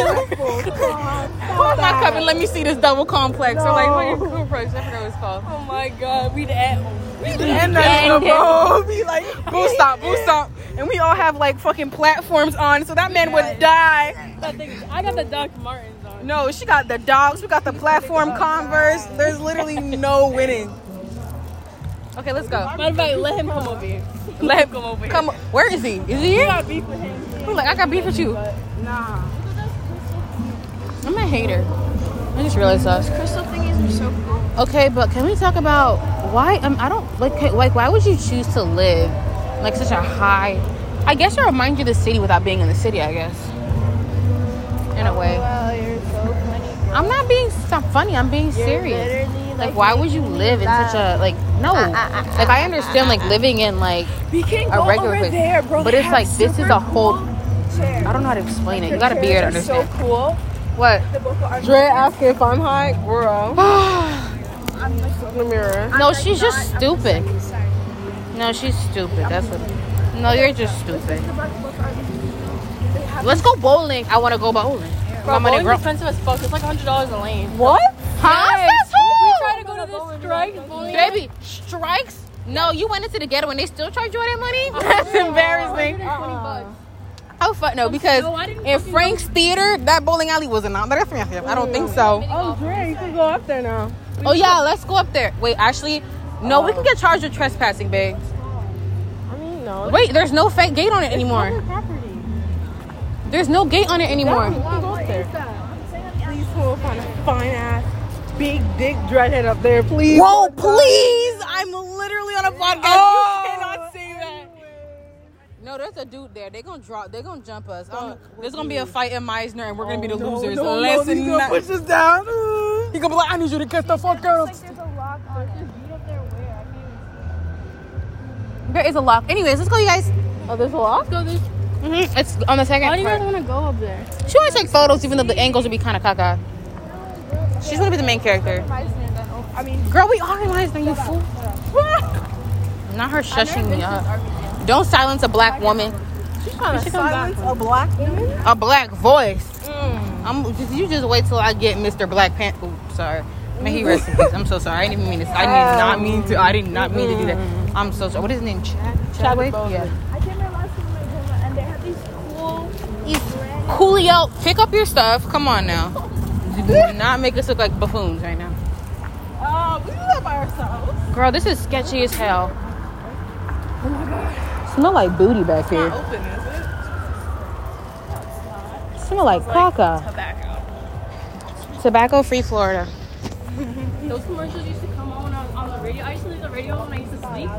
Where's my cup and let me see this double complex. Or like, what are complex? I forgot what it's called. Oh my god, we'd at And oh, that nigga, bro, be like, Boo stop, boo stop. And we all have like fucking platforms on, so that man would die. I got the Doc Martens on. No, she got the dogs. We got the platform Converse. There's literally no winning. Okay, let's go. Matter of fact, let him come over here. Let him come over here. come. Where is he? Is he here? got beef with him. Who's like, I got beef with you. nah. I'm a hater. I just realized that. Crystal thingies are so cool. Okay, but can we talk about why? Um, I don't like. Like, why would you choose to live like such a high? I guess it reminds you of the city without being in the city. I guess. In a way. Wow, you're so funny. I'm not being so funny. I'm being serious. literally, Like, like, why would you live in such a like? No, like I understand like living in like We can a regular place, but it's like this is a whole. I don't know how to explain it. You gotta be here to so cool. What? Dre asking if I'm high, girl. *sighs* Look in the mirror. no, she's just stupid. No, she's stupid. That's what. No, you're just stupid. Let's go bowling. I want to go bowling. Bro, My money bowling's grow- expensive as fuck. It's like hundred dollars a lane. What? Huh? We tried to go to this strike bowling. Baby, strikes? No, you went into the ghetto and they still charge you all that money? Oh, that's embarrassing. Uh-uh. Oh fuck no, because No, in fucking Frank's theater, that bowling alley was not but I don't think so. Oh, Dre, you can go up there now. Oh yeah, let's go up there. Wait, actually, no, we can get charged with trespassing, babe. I mean, no. Wait, there's no fake gate on it anymore. There's no gate on it anymore. You can go up there. Please pull up on a fine ass, big dick dreadhead up there, please. Whoa, please! I'm literally on a podcast. Oh. You cannot say that. No, there's a dude there. They're gonna drop. They're gonna jump us. Um, there's gonna be a fight in Mizner, and we're gonna be the losers. No, no, Listen, he's gonna push us down. he gonna be like, "I need you to get the fuck out." There's a lock on it. There is a lock. Anyways, let's go, you guys. Oh, there's a lock? Go this. Mm-hmm. It's on the second Why do you guys part. want to go up there? She wanna take photos, even though the angles would be kind of caca. She's gonna be the main character. I mean, Girl, we are in Mizner, you fool. Not her shushing me up. Don't silence a black woman. she's trying to silence a black woman. A black voice. I'm just, you just wait till I get Mr. Black Panther. Ooh, sorry. May he rest in peace. I'm so sorry. I didn't even mean this. I did not mean to. I did not mean to do that. I'm so sorry. What is his name? Chad? Chadwick? Yeah. I came here last time in Goma and they had these cool. Coolio, pick up your stuff. Come on now. Do not make us look like buffoons right now. Uh, we do that by ourselves. Girl, this is sketchy as hell. Oh my god. Smell like booty back here. Open, is it? Smell like caca. Tobacco. Tobacco free Florida. *laughs* Those commercials used to come on, on on the radio. I used to leave the radio when I used to sleep,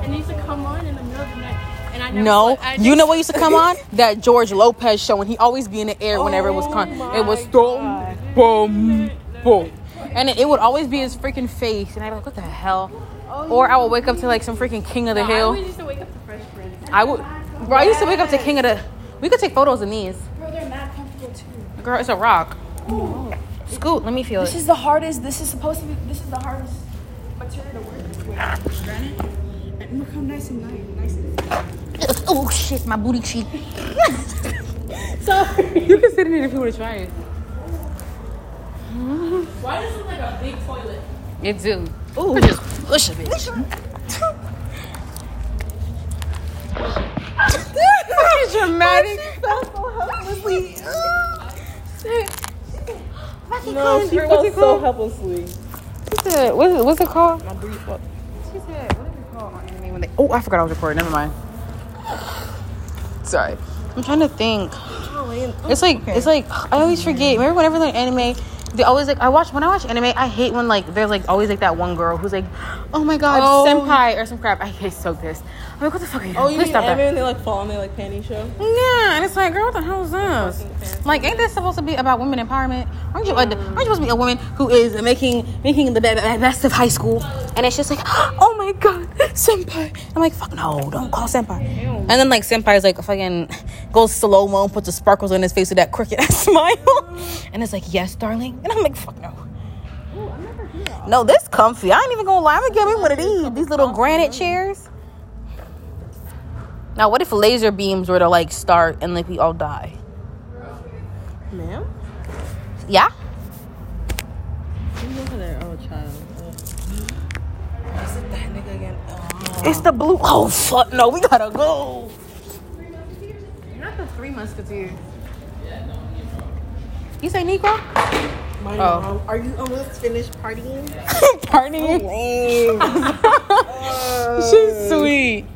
and they used to come on in the middle of the night. And I never No, slept- I you know what used to come on? *laughs* That George Lopez show, and he always be in the air whenever it was oh con. It was boom, boom, boom, and it, it would always be his freaking face, and I'd be like, what the hell? Oh, or I would wake up to like some freaking King of the I Hill. always used to wake up to Fresh Prince. I would, bro. I used to wake up to King of the. We could take photos in these. Bro, they're mad comfortable too. Girl, it's a rock. Oh. Scoot, let me feel it. This is the hardest. This is supposed to be. This is the hardest material to work with. Granite. Look how nice and nice. nice and Oh shit, my booty cheek. Sorry. *laughs* You can sit in it if you want to try it. Why does it look like a big toilet? It do. Ooh, just push a bitch. dramatic. helplessly. No, she felt so helplessly. She said, what's it, what's it called? My booty fucked. She said, what is it called on anime when they? Oh, I forgot I was recording. Never mind. Sorry. I'm trying to think. It's like it's like I always forget. Remember whenever like anime, they always like I watch when I watch anime. I hate when like there's like always like that one girl who's like, oh my god, Oh. senpai or some crap. I get so pissed. I'm like, what the fuck are you doing? Oh, you Please mean stop anime that. they like fall on their like panty show? Yeah, and it's like, girl, what the hell is this? Like, ain't this supposed to be about women empowerment? Aren't you? Aren't you supposed to be a woman who is making making the be- be- best of high school? And it's just like, *gasps* oh my god, *laughs* senpai. I'm like, fuck no, don't call senpai. And then like senpai is like fucking goes slow mo and puts the sparkles on his face with that crooked ass *laughs* smile, and it's like, yes, darling. And I'm like, fuck no. No, this comfy. I ain't even gonna lie. I'm gonna get me one of these. These little granite chairs. Now, what if laser beams were to like start and like we all die? Ma'am? Yeah. Look at that. Oh, child. Is it that nigga again? Oh. It's the blue. Oh fuck no, we gotta go. You're not the three musketeers. You say Negro? My Oh. mom. Are you almost finished partying? *laughs* Party. Lame. *laughs* She's sweet.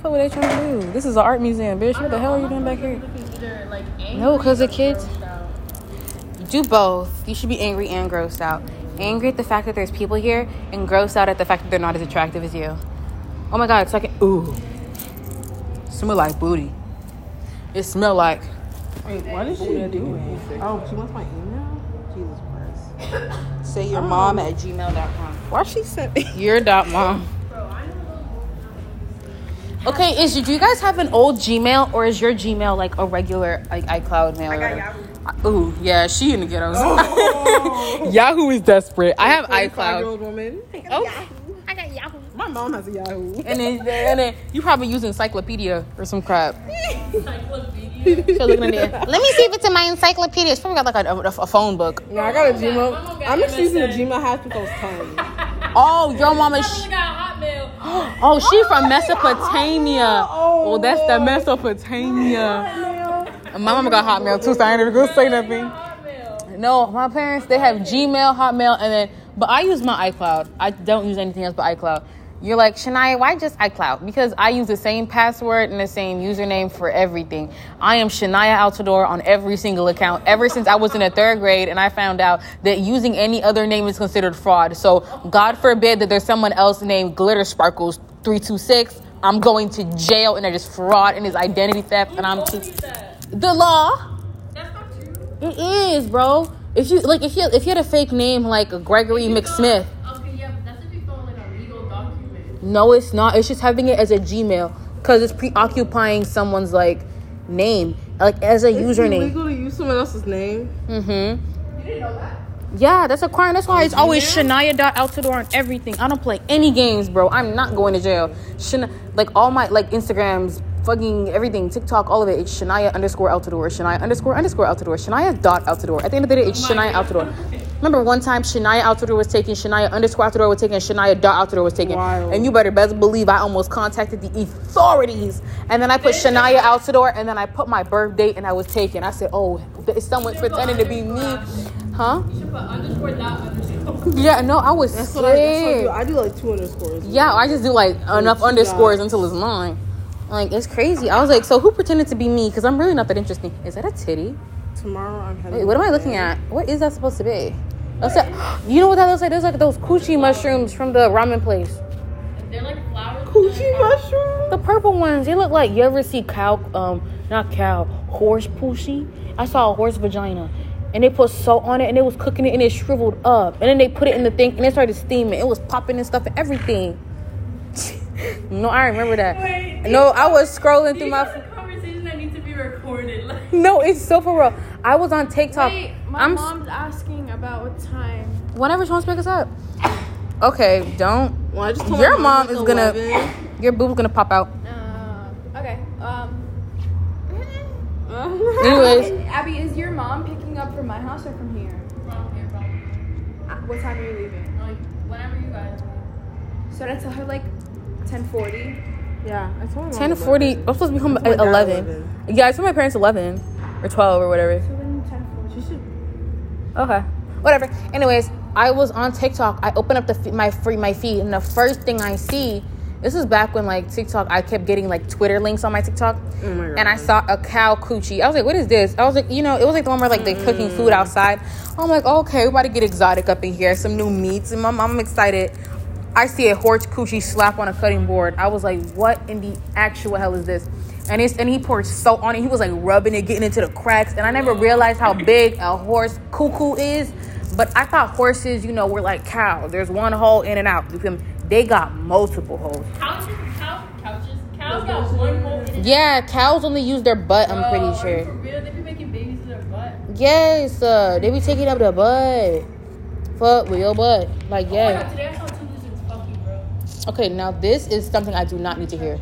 What were they trying to do? This is an art museum, bitch. What the hell are you doing back here? Either like No, because the kids out. do both. You should be angry and grossed out. Angry at the fact that there's people here, and grossed out at the fact that they're not as attractive as you. Oh my god, it's like ooh, smell like booty. It smell like Wait, what is she doing? Oh, she wants my email? Jesus Christ. *coughs* Say your oh. mom at gmail.com. Why she sent me? Your dot mom. Okay, is do you guys have an old Gmail or is your Gmail like a regular like iCloud mail? I got Yahoo. Ooh, yeah, she in the ghettos. Oh. *laughs* Yahoo is desperate. I have iCloud. Five-year-old woman. Oh, My mom has a Yahoo. and then and then you probably use encyclopedia or some crap. Encyclopedia. So looking in there. *laughs* Let me see if it's in my encyclopedia. It's probably got like a, a, a phone book. No, I got a Gmail. I'm just using the. Gmail I I was 10. *laughs* Oh, your mama. Someone Sh- got Hotmail. *gasps* oh, she from Mesopotamia. Oh, oh that's the Mesopotamia. My mama got Hotmail too, so I ain't even gonna say nothing. No, my parents they have Gmail, Hotmail, and then but I use my iCloud. I don't use anything else but iCloud. You're like Shania, why just iCloud? Because I use the same password and the same username for everything. I am Shania Altador on every single account ever since I was in the third grade, and I found out that using any other name is considered fraud. So God forbid that there's someone else named Glitter Sparkles three two six. I'm going to jail, and that is fraud and is identity theft, and I'm Told too. that. the law. That's not true. It is, bro. If you like, if you if you had a fake name like Gregory McSmith, Okay, yeah, but that's if you found like a legal document. No, it's not. It's just having it as a Gmail because it's preoccupying someone's like name, like as a It's username. illegal to use someone else's name. Mm-hmm. Yeah, that's a crime. That's why it's always Shania dot Altador on everything. I don't play any games, bro. I'm not going to jail. Shania, like all my like Instagrams, fucking everything, TikTok, all of it. It's Shania underscore Altador, Shania underscore underscore Altador, Shania dot Altador. At the end of the day, it's Shania Altador. *laughs* Remember one time Shania Altador was taken, Shania underscore Altador was taken, Shania dot Altador was taken, Wild. and you better best believe I almost contacted the authorities. And then I put Shania Altador, and then I put my birth date, and I was taken. I said, oh, it's someone pretending to be me, huh? You should put underscore dot underscore. Yeah, no, I was That's what I, that's what I do. I do like two underscores. Yeah, I just do like oh, enough underscores dots. until it's mine. Like it's crazy. I was like, so who pretended to be me? Because I'm really not that interesting. Is that a titty? Tomorrow I'm heading. Wait, what am I looking at? What is that supposed to be? That's a, you know what that looks like? There's like those coochie mushrooms from the ramen place. They're like flowers. Coochie mushroom. The purple ones. They look like you ever see cow? Um, not cow. Horse pussy. I saw a horse vagina, and they put salt on it, and they was cooking it, and it shriveled up, and then they put it in the thing, and it started steaming. It was popping and stuff and everything. *laughs* no, I remember that. Wait, No, I was scrolling through These my. are the conversations that need to be recorded. Like, *laughs* No, it's so for real. I was on TikTok. Wait, my I'm mom's asking about what time. whenever she wants to pick us up. Okay, don't. Well, I just told Your my mom like is gonna. Your boob's gonna pop out. Uh, okay. Um. *laughs* Anyways, *laughs* Abby, is your mom picking up from my house or from here? from here, from Uh, What time are you leaving? like whenever you guys. So I tell her like 10:40. Yeah, I told him. Ten forty. I'm supposed to be home at eleven. Yeah, I told my parents eleven or twelve or whatever. Okay, whatever. Anyways, I was on TikTok. I opened up the fe- my free my feed, and the first thing I see, this is back when like TikTok, I kept getting like Twitter links on my TikTok, Oh my god. and I saw a cow coochie. I was like, "What is this?" I was like, "You know, it was like the one where like they cooking Mm. food outside." I'm like, "Okay, we're about to get exotic up in here, some new meats," and I'm, I'm excited. I see a horse coochie slap on a cutting board. I was like, "What in the actual hell is this?" And it's and he poured salt on it. He was like rubbing it, getting into the cracks, and I never realized how big a horse cuckoo is. But I thought horses, you know, were like cows. There's one hole in and out. You feel me? They got multiple holes. Couches, cow, couches, cows got one hole in it. Yeah, cows only use their butt. I'm pretty Oh, sure. For real, they be making babies in their butt. Yes, uh, they be taking up the butt. Fuck with your butt. Like, Oh yeah. god, today I saw two lizards fucking, bro. Okay, now this is something I do not need to hear.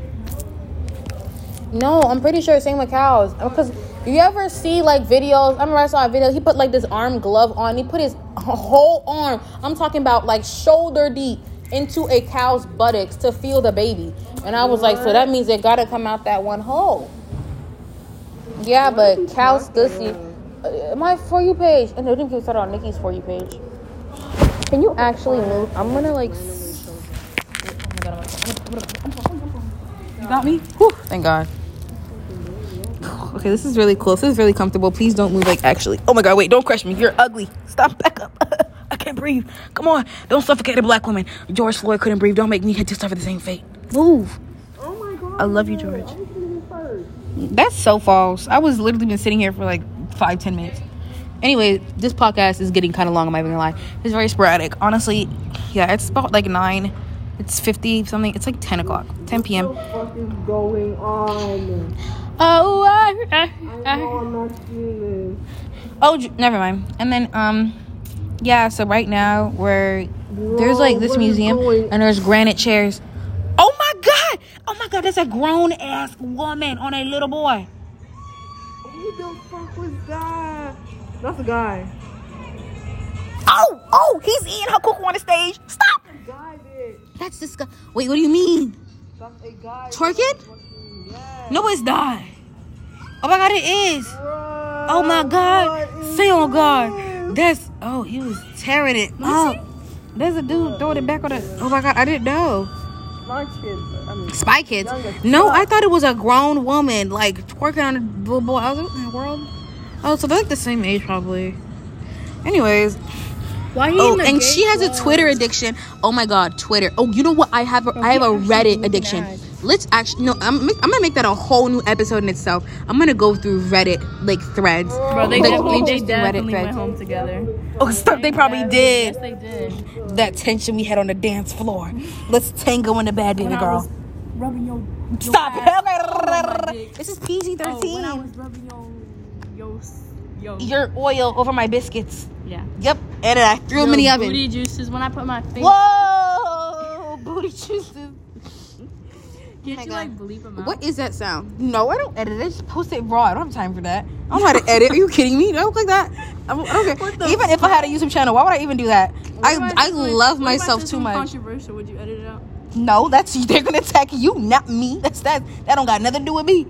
No, I'm pretty sure same with cows. Because you ever see like videos? I remember I saw a video. He put like this arm glove on. He put his whole arm. I'm talking about like shoulder deep into a cow's buttocks to feel the baby. And I was like, so that means it gotta come out that one hole. Yeah, but cows pussy. Uh, my for you page. And no, didn't get started on Nikki's for you page. Can you actually move? I'm gonna like. s- Oh my God, I'm gonna- You got me? Whew, thank God. *sighs* Okay, this is really cool. This is really comfortable. Please don't move. Like, actually. Oh my God, wait, don't crush me. You're ugly. Stop, back up. *laughs* I can't breathe. Come on. Don't suffocate a black woman. George Floyd couldn't breathe. Don't make me to suffer the same fate. Move. Oh my god. I love you, George. That's so false. I was literally been sitting here for like five, ten minutes. Anyway, this podcast is getting kind of long. I'm not even gonna lie. It's very sporadic. Honestly, yeah, it's about like nine. It's fifty something. It's like ten o'clock, ten p.m. What is going on? Oh, I, I, I I, know uh. I'm not oh, j- never mind. And then, um, yeah. So right now we're there's like this museum and there's granite chairs. Oh my god! Oh my god! That's a grown ass woman on a little boy. Who the fuck was that? That's a guy. Oh, oh, he's eating her cuckoo on the stage. Stop. That's disgusting. Wait, what do you mean? Guy. Twerking? Yeah. No, it's not. Oh my god, it is. Bruh, Oh my god. Say oh god. That's oh, he was tearing it up. There's a dude throwing it back on the. Oh my god, I didn't know. My kids. I mean, Spy Kids. No. I thought it was a grown woman like twerking on a little boy. I was like, what in the world? Oh, so they're like the same age probably. Anyways, Why oh, and she has a Twitter addiction. Oh my god, Twitter. Oh, you know what? I have a, oh, I have a Reddit addiction. Let's actually no. I'm I'm gonna make that a whole new episode in itself. I'm gonna go through Reddit like threads. Bro, they Like, definitely, they definitely Reddit went threads. home together. Oh, stop! They probably did. Yes, they did. That tension we had on the dance floor. Let's tango in the bed, baby When I girl. was rubbing your, your Stop! ass- *laughs* oh, Okay. This is PG Oh, when I thirteen. was rubbing your, oil over my biscuits. yeah. Yep, and then I threw them in the oven. Booty juices. When I put my face. Whoa! *laughs* Booty juices. *laughs* Can't oh my you God. like bleep them out? What is that sound? No, I don't edit it. Just post it raw. I don't have time for that. I don't know how to edit. Are you kidding me? Do I look like that? I I don't care. Even if I had a YouTube channel, why would I even do that? I What I said something- love myself too much. Controversial. Would you edit it out? No, that's *laughs* they're gonna attack you, not me. That's that. That don't got nothing to do with me.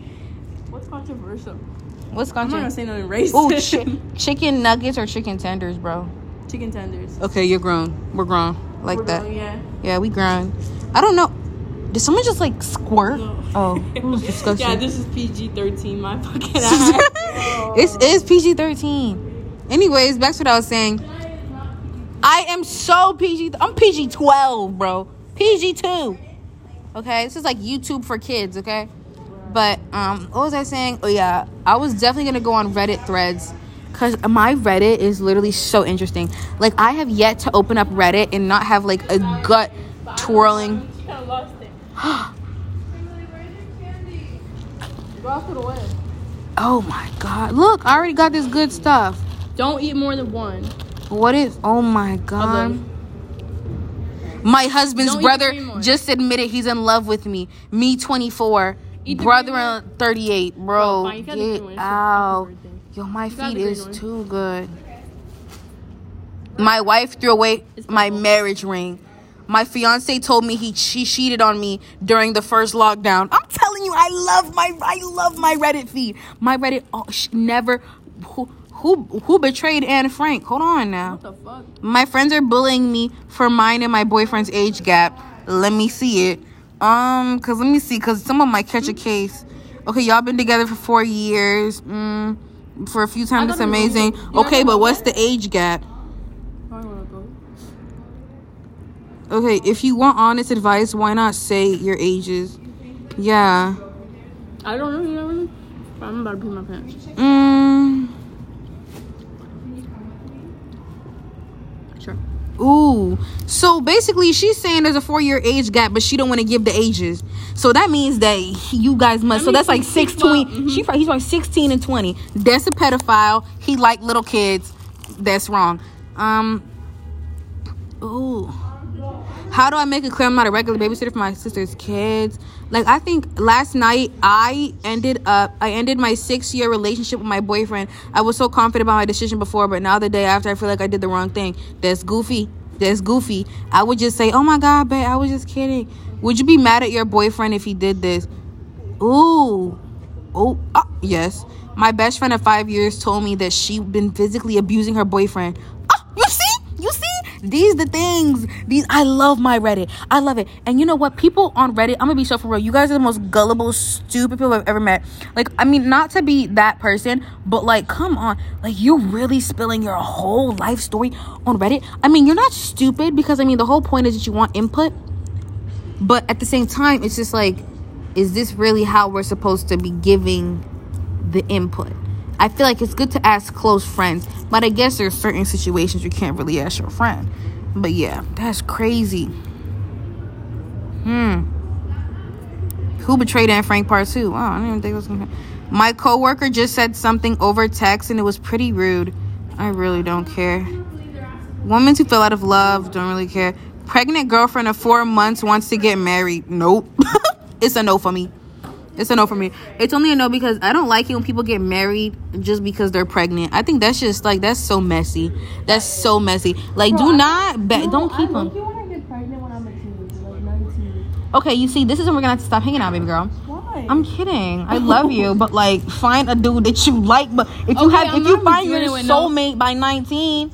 What's controversial? What's I'm not gonna going say nothing racist. Oh, chi- chicken nuggets or chicken tenders, bro. Chicken tenders. Okay, you're grown. We're grown like We're that. going, yeah. Yeah, we grown. I don't know. Did someone just like squirt? No. Oh, it was *laughs* disgusting. Yeah, this is PG 13. My fucking *laughs* ass. *laughs* this is PG 13. Anyways, back to what I was saying. I am so PG. I'm PG 12, bro. PG 2. Okay, this is like YouTube for kids, okay? But, um, what was I saying? Oh, yeah, I was definitely gonna go on Reddit threads because my Reddit is literally so interesting. Like, I have yet to open up Reddit and not have like a gut twirling. She kind of lost it. Oh my god. Look, I already got this good stuff. Don't eat more than one. What is? Oh my god. My husband's Don't brother just admitted he's in love with me. Me, 24. Eat brother, uh, 38. Bro, fine, you got the green get one. It's your out. Yo, my got feet is one. too good. My wife threw away my marriage ring. My fiance told me he she cheated on me during the first lockdown. I'm telling you, I love my I love my Reddit feed. My Reddit oh, sh- never who who who betrayed Anne Frank. Hold on now. What the fuck? My friends are bullying me for mine and my boyfriend's age gap. Let me see it. Um, cause let me see, cause someone might catch a case. Okay, y'all been together for four years. Mm, for a few times, it's amazing. Okay, but what's the age gap? I wanna go. Okay, if you want honest advice, why not say your ages? Yeah. I don't know. You know I mean? I'm about to pee my pants. Mm. Sure. Ooh. So basically, she's saying there's a four year age gap, but she don't want to give the ages. So that means that you guys must. So that's like six he's well. She he's like sixteen and twenty. That's a pedophile. He like little kids. That's wrong. Um. Ooh. How do I make it clear I'm not a regular babysitter for my sister's kids? Like I think last night I ended up I ended my six year relationship with my boyfriend. I was so confident about my decision before, but now the day after I feel like I did the wrong thing. That's goofy. That's goofy. I would just say, Oh my god, babe, I was just kidding. Would you be mad at your boyfriend if he did this? Ooh. Oh, ah, yes. My best friend of five years told me that she'd been physically abusing her boyfriend. These the things. These I love my Reddit. I love it. And you know what? People on Reddit, I'm gonna be so for real. You guys are the most gullible, stupid people I've ever met. Like, I mean, not to be that person, but like, come on. Like, you really spilling your whole life story on Reddit. I mean, you're not stupid because I mean the whole point is that you want input. But at the same time, it's just like, is this really how we're supposed to be giving the input? I feel like it's good to ask close friends, but I guess there's certain situations you can't really ask your friend. But yeah, that's crazy. Hmm. Who betrayed Anne Frank Part Two? Wow, I didn't even think it was gonna. Happen. My coworker just said something over text and it was pretty rude. I really don't care. Women who fell out of love don't really care. Pregnant girlfriend of four months wants to get married. Nope. *laughs* it's a no for me. It's a no for me. It's only a no because I don't like it when people get married just because they're pregnant. I think that's just like that's so messy. That's so messy. Like, do not be- don't keep them. You want to get pregnant when I'm a teenager, like Okay, you see, this is when we're gonna have to stop hanging out, baby girl. Why? I'm kidding. I love you, but like, find a dude that you like. But if you Okay, have, I'm if you find your no- soulmate by 19,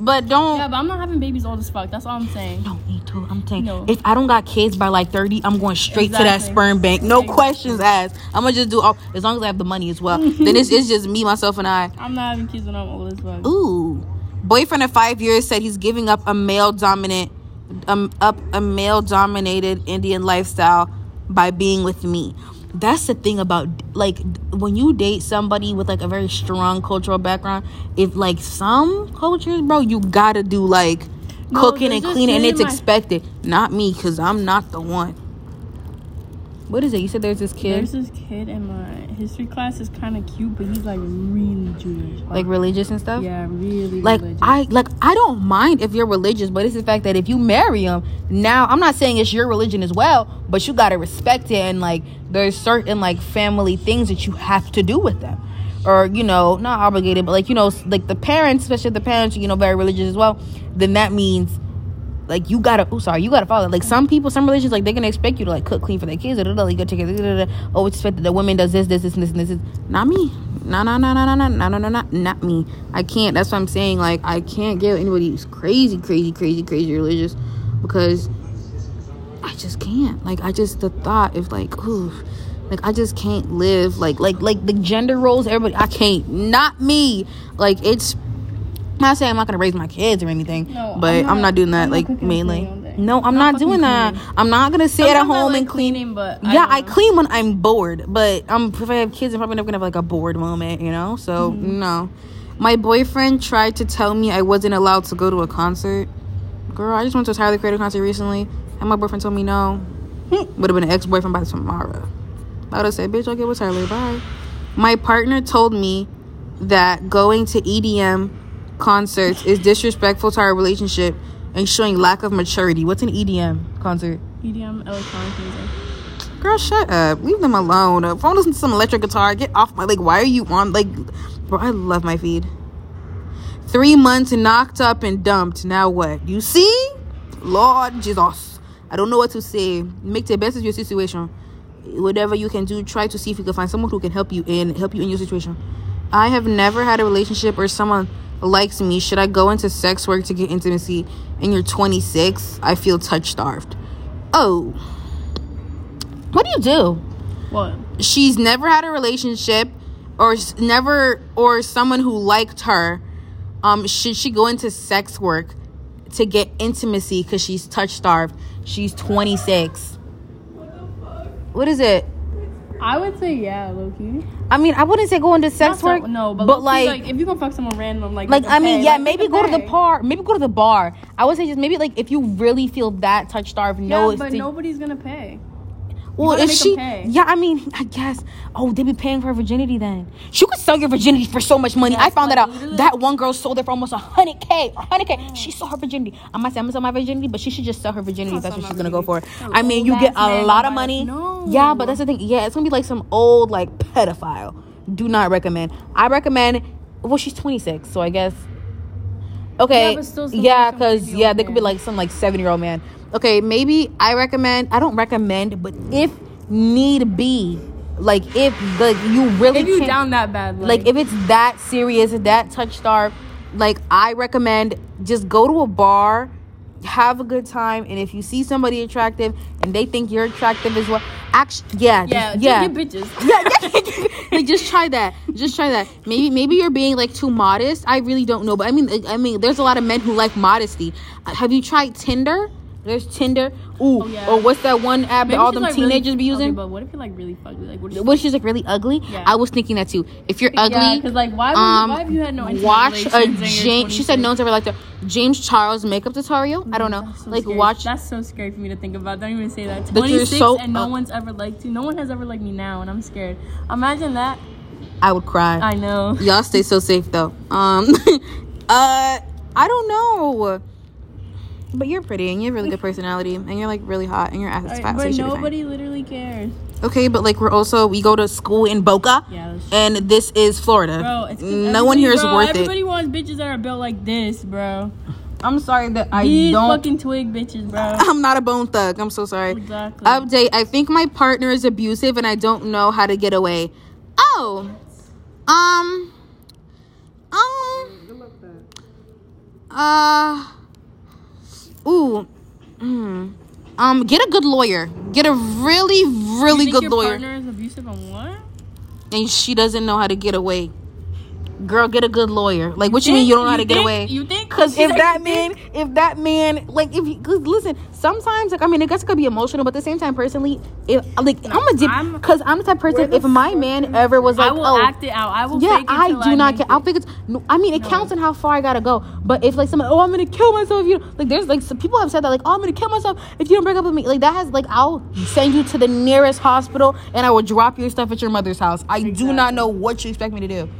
but don't. yeah, but I'm not having babies old as fuck. That's all I'm saying. don't need to. I'm saying No. if I don't got kids by like 30, I'm going straight to that sperm bank. No Exactly. questions asked. I'm gonna just do all as long as I have the money as well. *laughs* then it's, it's just me, myself, and I. I'm not having kids when I'm old as fuck. Ooh. Boyfriend of five years said he's giving up a male dominant um up a male dominated Indian lifestyle by being with me. That's the thing about like when you date somebody with like a very strong cultural background, if like some cultures, bro, you gotta do like No, cooking and cleaning and it's my- expected. Not me, cause I'm not the one. What is it? You said there's this kid There's this kid in my history class. is kind of cute, but he's like really Jewish. like religious and stuff? yeah, really like religious. I like I don't mind if you're religious, but it's the fact that if you marry him, now I'm not saying it's your religion as well, but you gotta respect it and like there's certain like family things that you have to do with them. Or, you know, not obligated, but like, you know, like the parents, especially the parents, you know, very religious as well, then that means like you gotta oh sorry you gotta follow. Like some people some religions like they're gonna expect you to like cook clean for their kids da, da, da, like, go take da. oh it's expected that women does this this this and this and this, not me. No no no no no no no no no not not me. I can't that's what i'm saying. Like i can't get anybody who's crazy crazy crazy crazy religious because i just can't. Like i just the thought of like ooh like i just can't live. Like like like the gender roles everybody i can't. Not me. Like it's not saying I'm not gonna raise my kids or anything, No, but I'm I'm not, not- doing that I'm like mainly. cleaning all day. No, I'm Not not doing that. cleaning. I'm not gonna sit at Sometimes I home like and clean. cleaning, but I yeah, I clean when I'm bored, but I'm if I have kids, I'm probably never gonna have like a bored moment, you know. So Mm-hmm. no, my boyfriend tried to tell me I wasn't allowed to go to a concert. Girl, I just went to a Tyler Creator concert recently, and my boyfriend told me no. *laughs* Would have been an ex boyfriend by tomorrow. I would have said, "Bitch, I'll get with Tyler." Bye. My partner told me that going to EDM concerts is disrespectful to our relationship and showing lack of maturity. What's an EDM concert? EDM electronic music. Girl, shut up. Leave them alone. If I want to listen to some electric guitar, get off my like. Why are you on like? Bro, I love my feed. Three months knocked up and dumped. Now what? You see? Lord Jesus. I don't know what to say. Make the best of your situation. Whatever you can do, try to see if you can find someone who can help you in help you in your situation. I have never had a relationship or someone likes me. Should I go into sex work to get intimacy? And you're 26. I feel touch starved. Oh, what do you do? What? she's never had a relationship or never or someone who liked her um should she go into sex work to get intimacy because she's touch starved she's 26 What, what is it I would say yeah, low-key. i mean i wouldn't say go into sex Not so- work no, but, but low-key, like if you gonna fuck someone random, like like I mean, pay, yeah, like, maybe go to the bar. Maybe go to the bar. I would say just maybe like if you really feel that touch starved, no, Yeah, it's but nobody's gonna pay. Well, if she, yeah, I mean, I guess. Oh, they be paying for her virginity then. She could sell your virginity for so much money. I found that out. literally. That one girl sold it for almost a hundred k. Hundred k. She sold her virginity. I might say I'm gonna sell my virginity, but she should just sell her virginity that's what she's gonna go for. I mean, you get a lot of money. No. Yeah, but that's the thing. Yeah, it's gonna be like some old like pedophile. Do not recommend. I recommend. Well, she's 26, so I guess. Okay. Yeah, some- yeah, because yeah, they could be like some like seven year old man. Okay, maybe I recommend. I don't recommend, but if need be, like if like you really If you down that bad, like, like if it's that serious, that touch star, like I recommend just go to a bar, have a good time, and if you see somebody attractive and they think you're attractive as well, actually, yeah, yeah, just- yeah, bitches. *laughs* yeah, yeah. like just try that. Just try that. Maybe maybe you're being like too modest. I really don't know, but I mean, I mean, there's a lot of men who like modesty. Have you tried Tinder? There's Tinder. Ooh, Oh, yeah. or what's that one app that all them like, really- teenagers be using? Okay, but what if you're like really ugly? Like, what if What she's like really ugly? Yeah. I was thinking that too. If you're ugly, Yeah, 'cause, like, why would- um, why have you had no watch a relations and you're James. She said no one's ever liked her. James Charles makeup tutorial. I don't know. So like scary. watch. That's so scary for me to think about. Don't even say that. That you're 26 so- and no one's ever liked you. No one has ever liked me now, and I'm scared. Imagine that. I would cry. I know. Y'all stay so safe though. Um, *laughs* uh, I don't know. But you're pretty and you have really good personality and you're like really hot and your ass is Alright, fat. so but you should be nobody literally cares. Okay, but like we're also we go to school in Boca. Yeah, that's- And this is Florida. Bro, it's 'cause no one everybody- here is bro, worth Everybody it. wants bitches that are built like this, bro. I'm sorry that I These don't. fucking twig bitches, bro. *laughs* I'm not a bone thug. I'm so sorry. Exactly. Update. I think my partner is abusive and I don't know how to get away. Oh. Um. Um. Uh. Ooh. Mm. Um. Get a good lawyer. Get a really, really good lawyer. partner is abusive on what? And she doesn't know how to get away. Girl, get a good lawyer. Like, what you mean you don't know how to You get away? You think? Because if that man, think- if that man, like, if you, cause listen, sometimes, like, I mean, I guess it could be emotional, but at the same time, personally, if, like, I'm a dip, because I'm the type of person, if my man ever was like, I will oh, act it out. I will. yeah, it I do not care. it. I'll think it's. No, I mean, it counts in how far I gotta go. But if like someone, oh, I'm gonna kill myself. If you like, there's like some people have said that like, oh, I'm gonna kill myself if you don't break up with me. Like that has like, I'll send you to the nearest hospital and I will drop your stuff at your mother's house. I do not know what you expect me to do.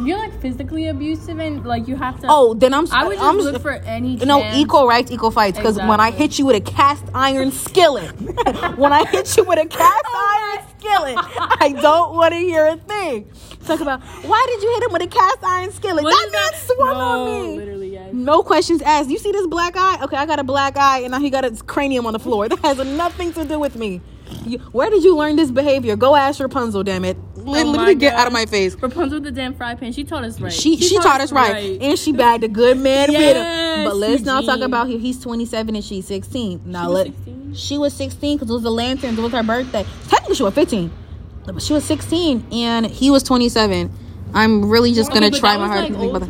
If you're like physically abusive and like you have to. Oh, then I'm. I would just I'm look for any. You know, equal rights, equal fights. Because when I hit you with a cast iron skillet, *laughs* when I hit you with a cast *laughs* oh iron skillet, I don't want to hear a thing. Talk about why did you hit him with a cast iron skillet? What that man that? swung no, on me. Literally, yes. No questions asked. You see this black eye? Okay, I got a black eye, and now he got his cranium on the floor. That has nothing to do with me. You, where did you learn this behavior? Go ask Rapunzel, damn it. Let, Oh let me get God. out of my face. Rapunzel with the damn fry pan. She taught us right. She she, taught us right. and she bagged a good man with him. But let's not talk about him. He's 27 and she's 16. Now was let 16? she was 16 because it was the lanterns. It was her birthday. Technically, she was 15, but she was 16 and he was 27. I'm really just gonna try my hardest Like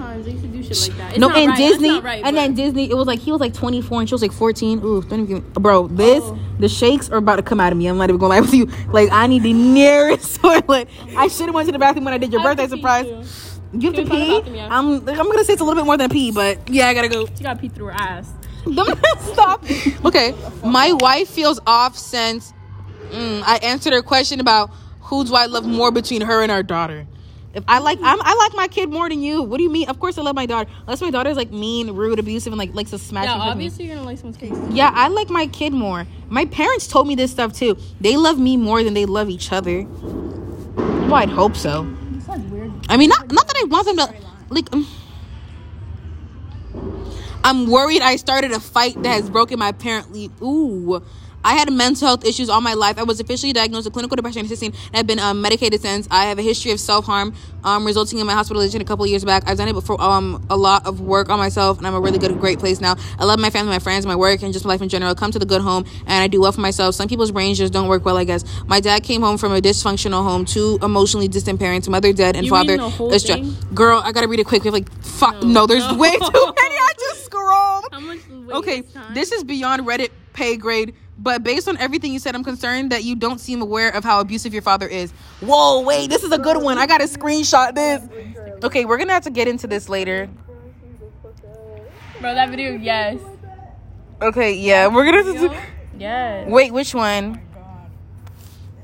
to think old about that. times, they used to do shit like that. It's No, not and right. Disney, right, and but- then Disney, it was like he was like 24 and she was like 14. Ooh, don't even, bro. This, Oh. the shakes are about to come out of me. I'm not even gonna lie with you. Like I need the nearest *laughs* toilet. I should have went to the bathroom when I did your I birthday surprise. you. You have to on the pee. bathroom, yeah. I'm, I'm gonna say it's a little bit more than a pee, but yeah, I gotta go. She gotta pee through her ass. *laughs* Stop. Okay, my wife feels off since mm, I answered her question about who do I love more between her and our daughter. If I like, I'm, I like my kid more than you. What do you mean? Of course, I love my daughter. Unless my daughter's like mean, rude, abusive, and like likes to smash Yeah, obviously you're gonna like someone's case. Yeah, I like my kid more. My parents told me this stuff too. They love me more than they love each other. Well, I'd hope so. It's like weird. I mean, not not that I want them to like. um, I'm worried I started a fight that has broken my parent. Ooh. I had mental health issues all my life. I was officially diagnosed with clinical depression at 16 and have been um, medicated since. I have a history of self harm, um, resulting in my hospitalization a couple years back. I've done it before, um, a lot of work on myself, and I'm a really good, great place now. I love my family, my friends, my work, and just my life in general. Come to the good home, and I do well for myself. Some people's brains just don't work well, I guess. My dad came home from a dysfunctional home, two emotionally distant parents, mother dead, and You father. reading the whole is dra- Girl, I gotta read it quick. We have like five. No, No, there's no. *laughs* way too many. I just scrolled. Okay, this is beyond Reddit pay grade, but based on everything you said, I'm concerned that you don't seem aware of how abusive your father is. Whoa, wait, this is a good one. I gotta screenshot this. Okay, we're gonna have to get into this later. Bro, that video, yes. Okay, yeah, we're gonna have to. Yes. Wait, which one?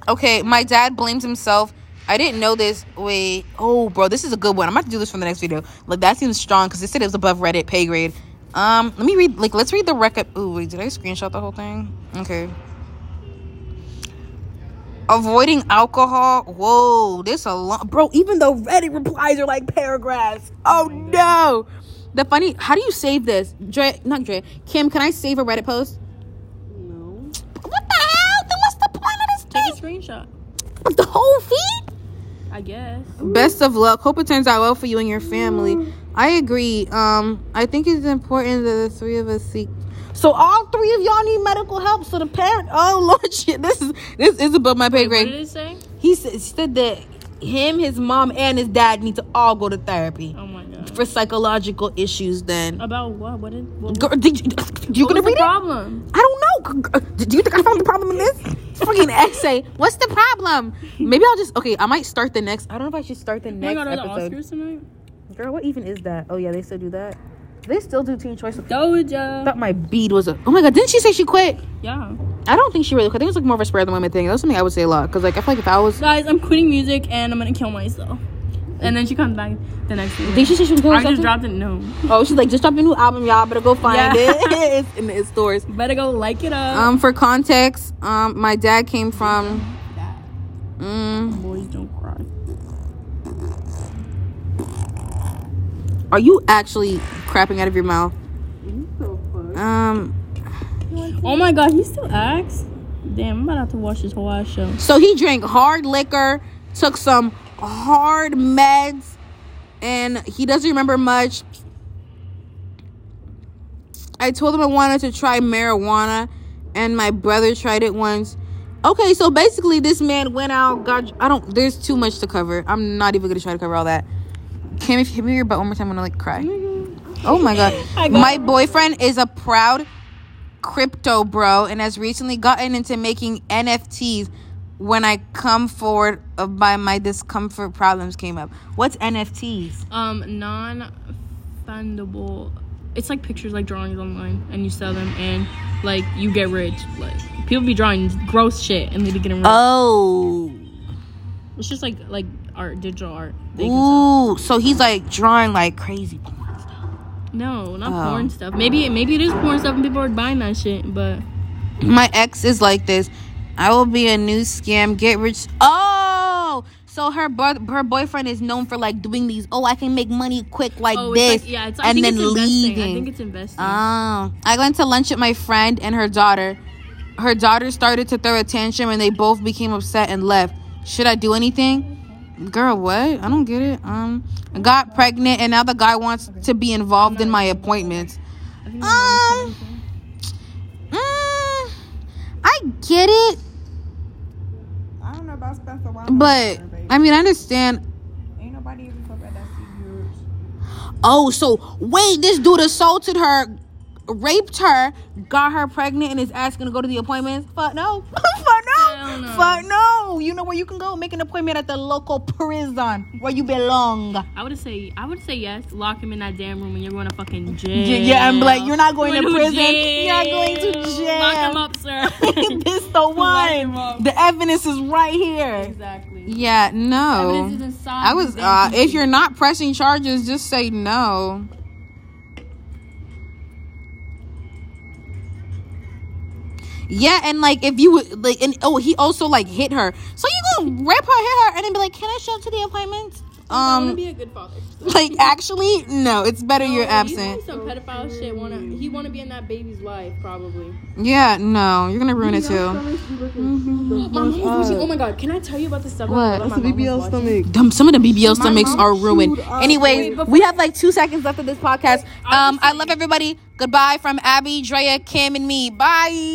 Okay, my dad blames himself. I didn't know this. Wait, oh, bro, this is a good one. I'm about to do this for the next video. Like that seems strong because it said it was above Reddit pay grade. Um, let me read. Like, let's read the record. Ooh, wait, did I screenshot the whole thing? Okay. Avoiding alcohol. Whoa, this a long, bro. Even the Reddit replies are like paragraphs. Oh no. The funny. How do you save this? Dre, not Dre. Kim, can I save a Reddit post? No. What the hell? Then what's the point of this Take a thing? screenshot. The whole feed? I guess. Best of luck. Hope it turns out well for you and your family. I agree. Um, I think it's important that the three of us seek. So all three of y'all need medical help. So the parent. Oh *laughs* Lord, shit. This is this is above my pay grade. What did it say? He said, said that him, his mom, and his dad need to all go to therapy Oh my god. for psychological issues. Then, About what? What did? What, Girl, did you, you what gonna read it? problem? I don't know. Do you think I found the problem in this? Fucking essay. What's the problem? Maybe I'll just okay. I might start the next. I don't know if I should start the next Oh my god, are the episode. Oscars tonight? Girl, what even is that? Oh yeah, they still do that. They still do Teen Choice. I Doja. thought my bead was a. Oh my god, didn't she say she quit? Yeah. I don't think she really quit. I think it was like more of a spare the moment thing. That's something I would say a lot because like I feel like if I was, Guys, I'm quitting music and I'm gonna kill myself. And then she comes back the next week. did she say she was going I just dropped it. No. Oh, she's like just dropped a new album, y'all. Better go find Yeah. it. *laughs* it's in the stores. Better go like it up. Um, for context, um, my dad came from. Mm, Boys don't cry. are you actually crapping out of your mouth? Um. Oh my god, he still acts? Damn, I'm about to to watch this whole ass show. So he drank hard liquor, took some hard meds, and he doesn't remember much. I told him I wanted to try marijuana, and my brother tried it once. Okay, so basically, this man went out, got. I don't. There's too much to cover. I'm not even gonna try to cover all that. Kim, if you hit me your butt one more time, I'm gonna like cry. Oh my god. *laughs* My boyfriend is a proud crypto bro and has recently gotten into making NFTs when I come forward of by my discomfort problems came up. What's NFTs? Um, non fundable. It's like pictures, like drawings online, and you sell them, and like you get rich. Like people be drawing gross shit, and they be getting rich. Oh. it's just like like art, digital art. that you can sell. Ooh, so he's like drawing like crazy porn stuff. No, not Oh. porn stuff. Maybe maybe it is porn stuff, and people are buying that shit. But My ex is like this. I will be a new scam, get rich. Oh, so her her boyfriend is known for like doing these. Oh, I can make money quick like oh, this, it's like yeah, it's I and think then it's investing. leaving. I think it's investing. Oh, I went to lunch with my friend and her daughter. Her daughter started to throw a tantrum and they both became upset and left. Should I do anything? Girl, what? I don't get it. Um, I got pregnant and now the guy wants to be involved in my appointments. I think my mom's Um, mm, I get it, I don't know about Spencer. Why but I mean, I understand. ain't nobody even fuck at that. Oh, so wait, this dude assaulted her, raped her, got her pregnant, and is asking to go to the appointments? Fuck no. *laughs* Fuck Hell no. no. Fuck no. You know where you can go? Make an appointment at the local prison where you belong. I would say I would say yes. Lock him in that damn room, and you're going to fucking jail. Yeah, yeah, and like, you're not going to Going prison. jail. You're not going to jail. Lock him up, sir. *laughs* this the one. The evidence is right here. exactly. Yeah, no. Evidence is inside I was. Uh, if you're not pressing charges, just say no. Yeah, and like if you would like, and oh, he also like hit her. So you gonna rip her, hit her, and then be like, "Can I show up to the appointment?" I want to Um, be a good father. *laughs* like actually, no. It's better you're absent. doing some pedophile shit. Wanna he want to be in that baby's life probably. Yeah, no. You're gonna ruin it too. My mom's watching. Oh my god! Can I tell you about the stuff? What? That That's a my mom was BBL watching? stomach. Dumb, some of the BBL stomachs are ruined. chewed up. Anyways, we have like two seconds left of this podcast. Um, I love everybody. Goodbye from Abby, Drea, Kim, and me. Bye.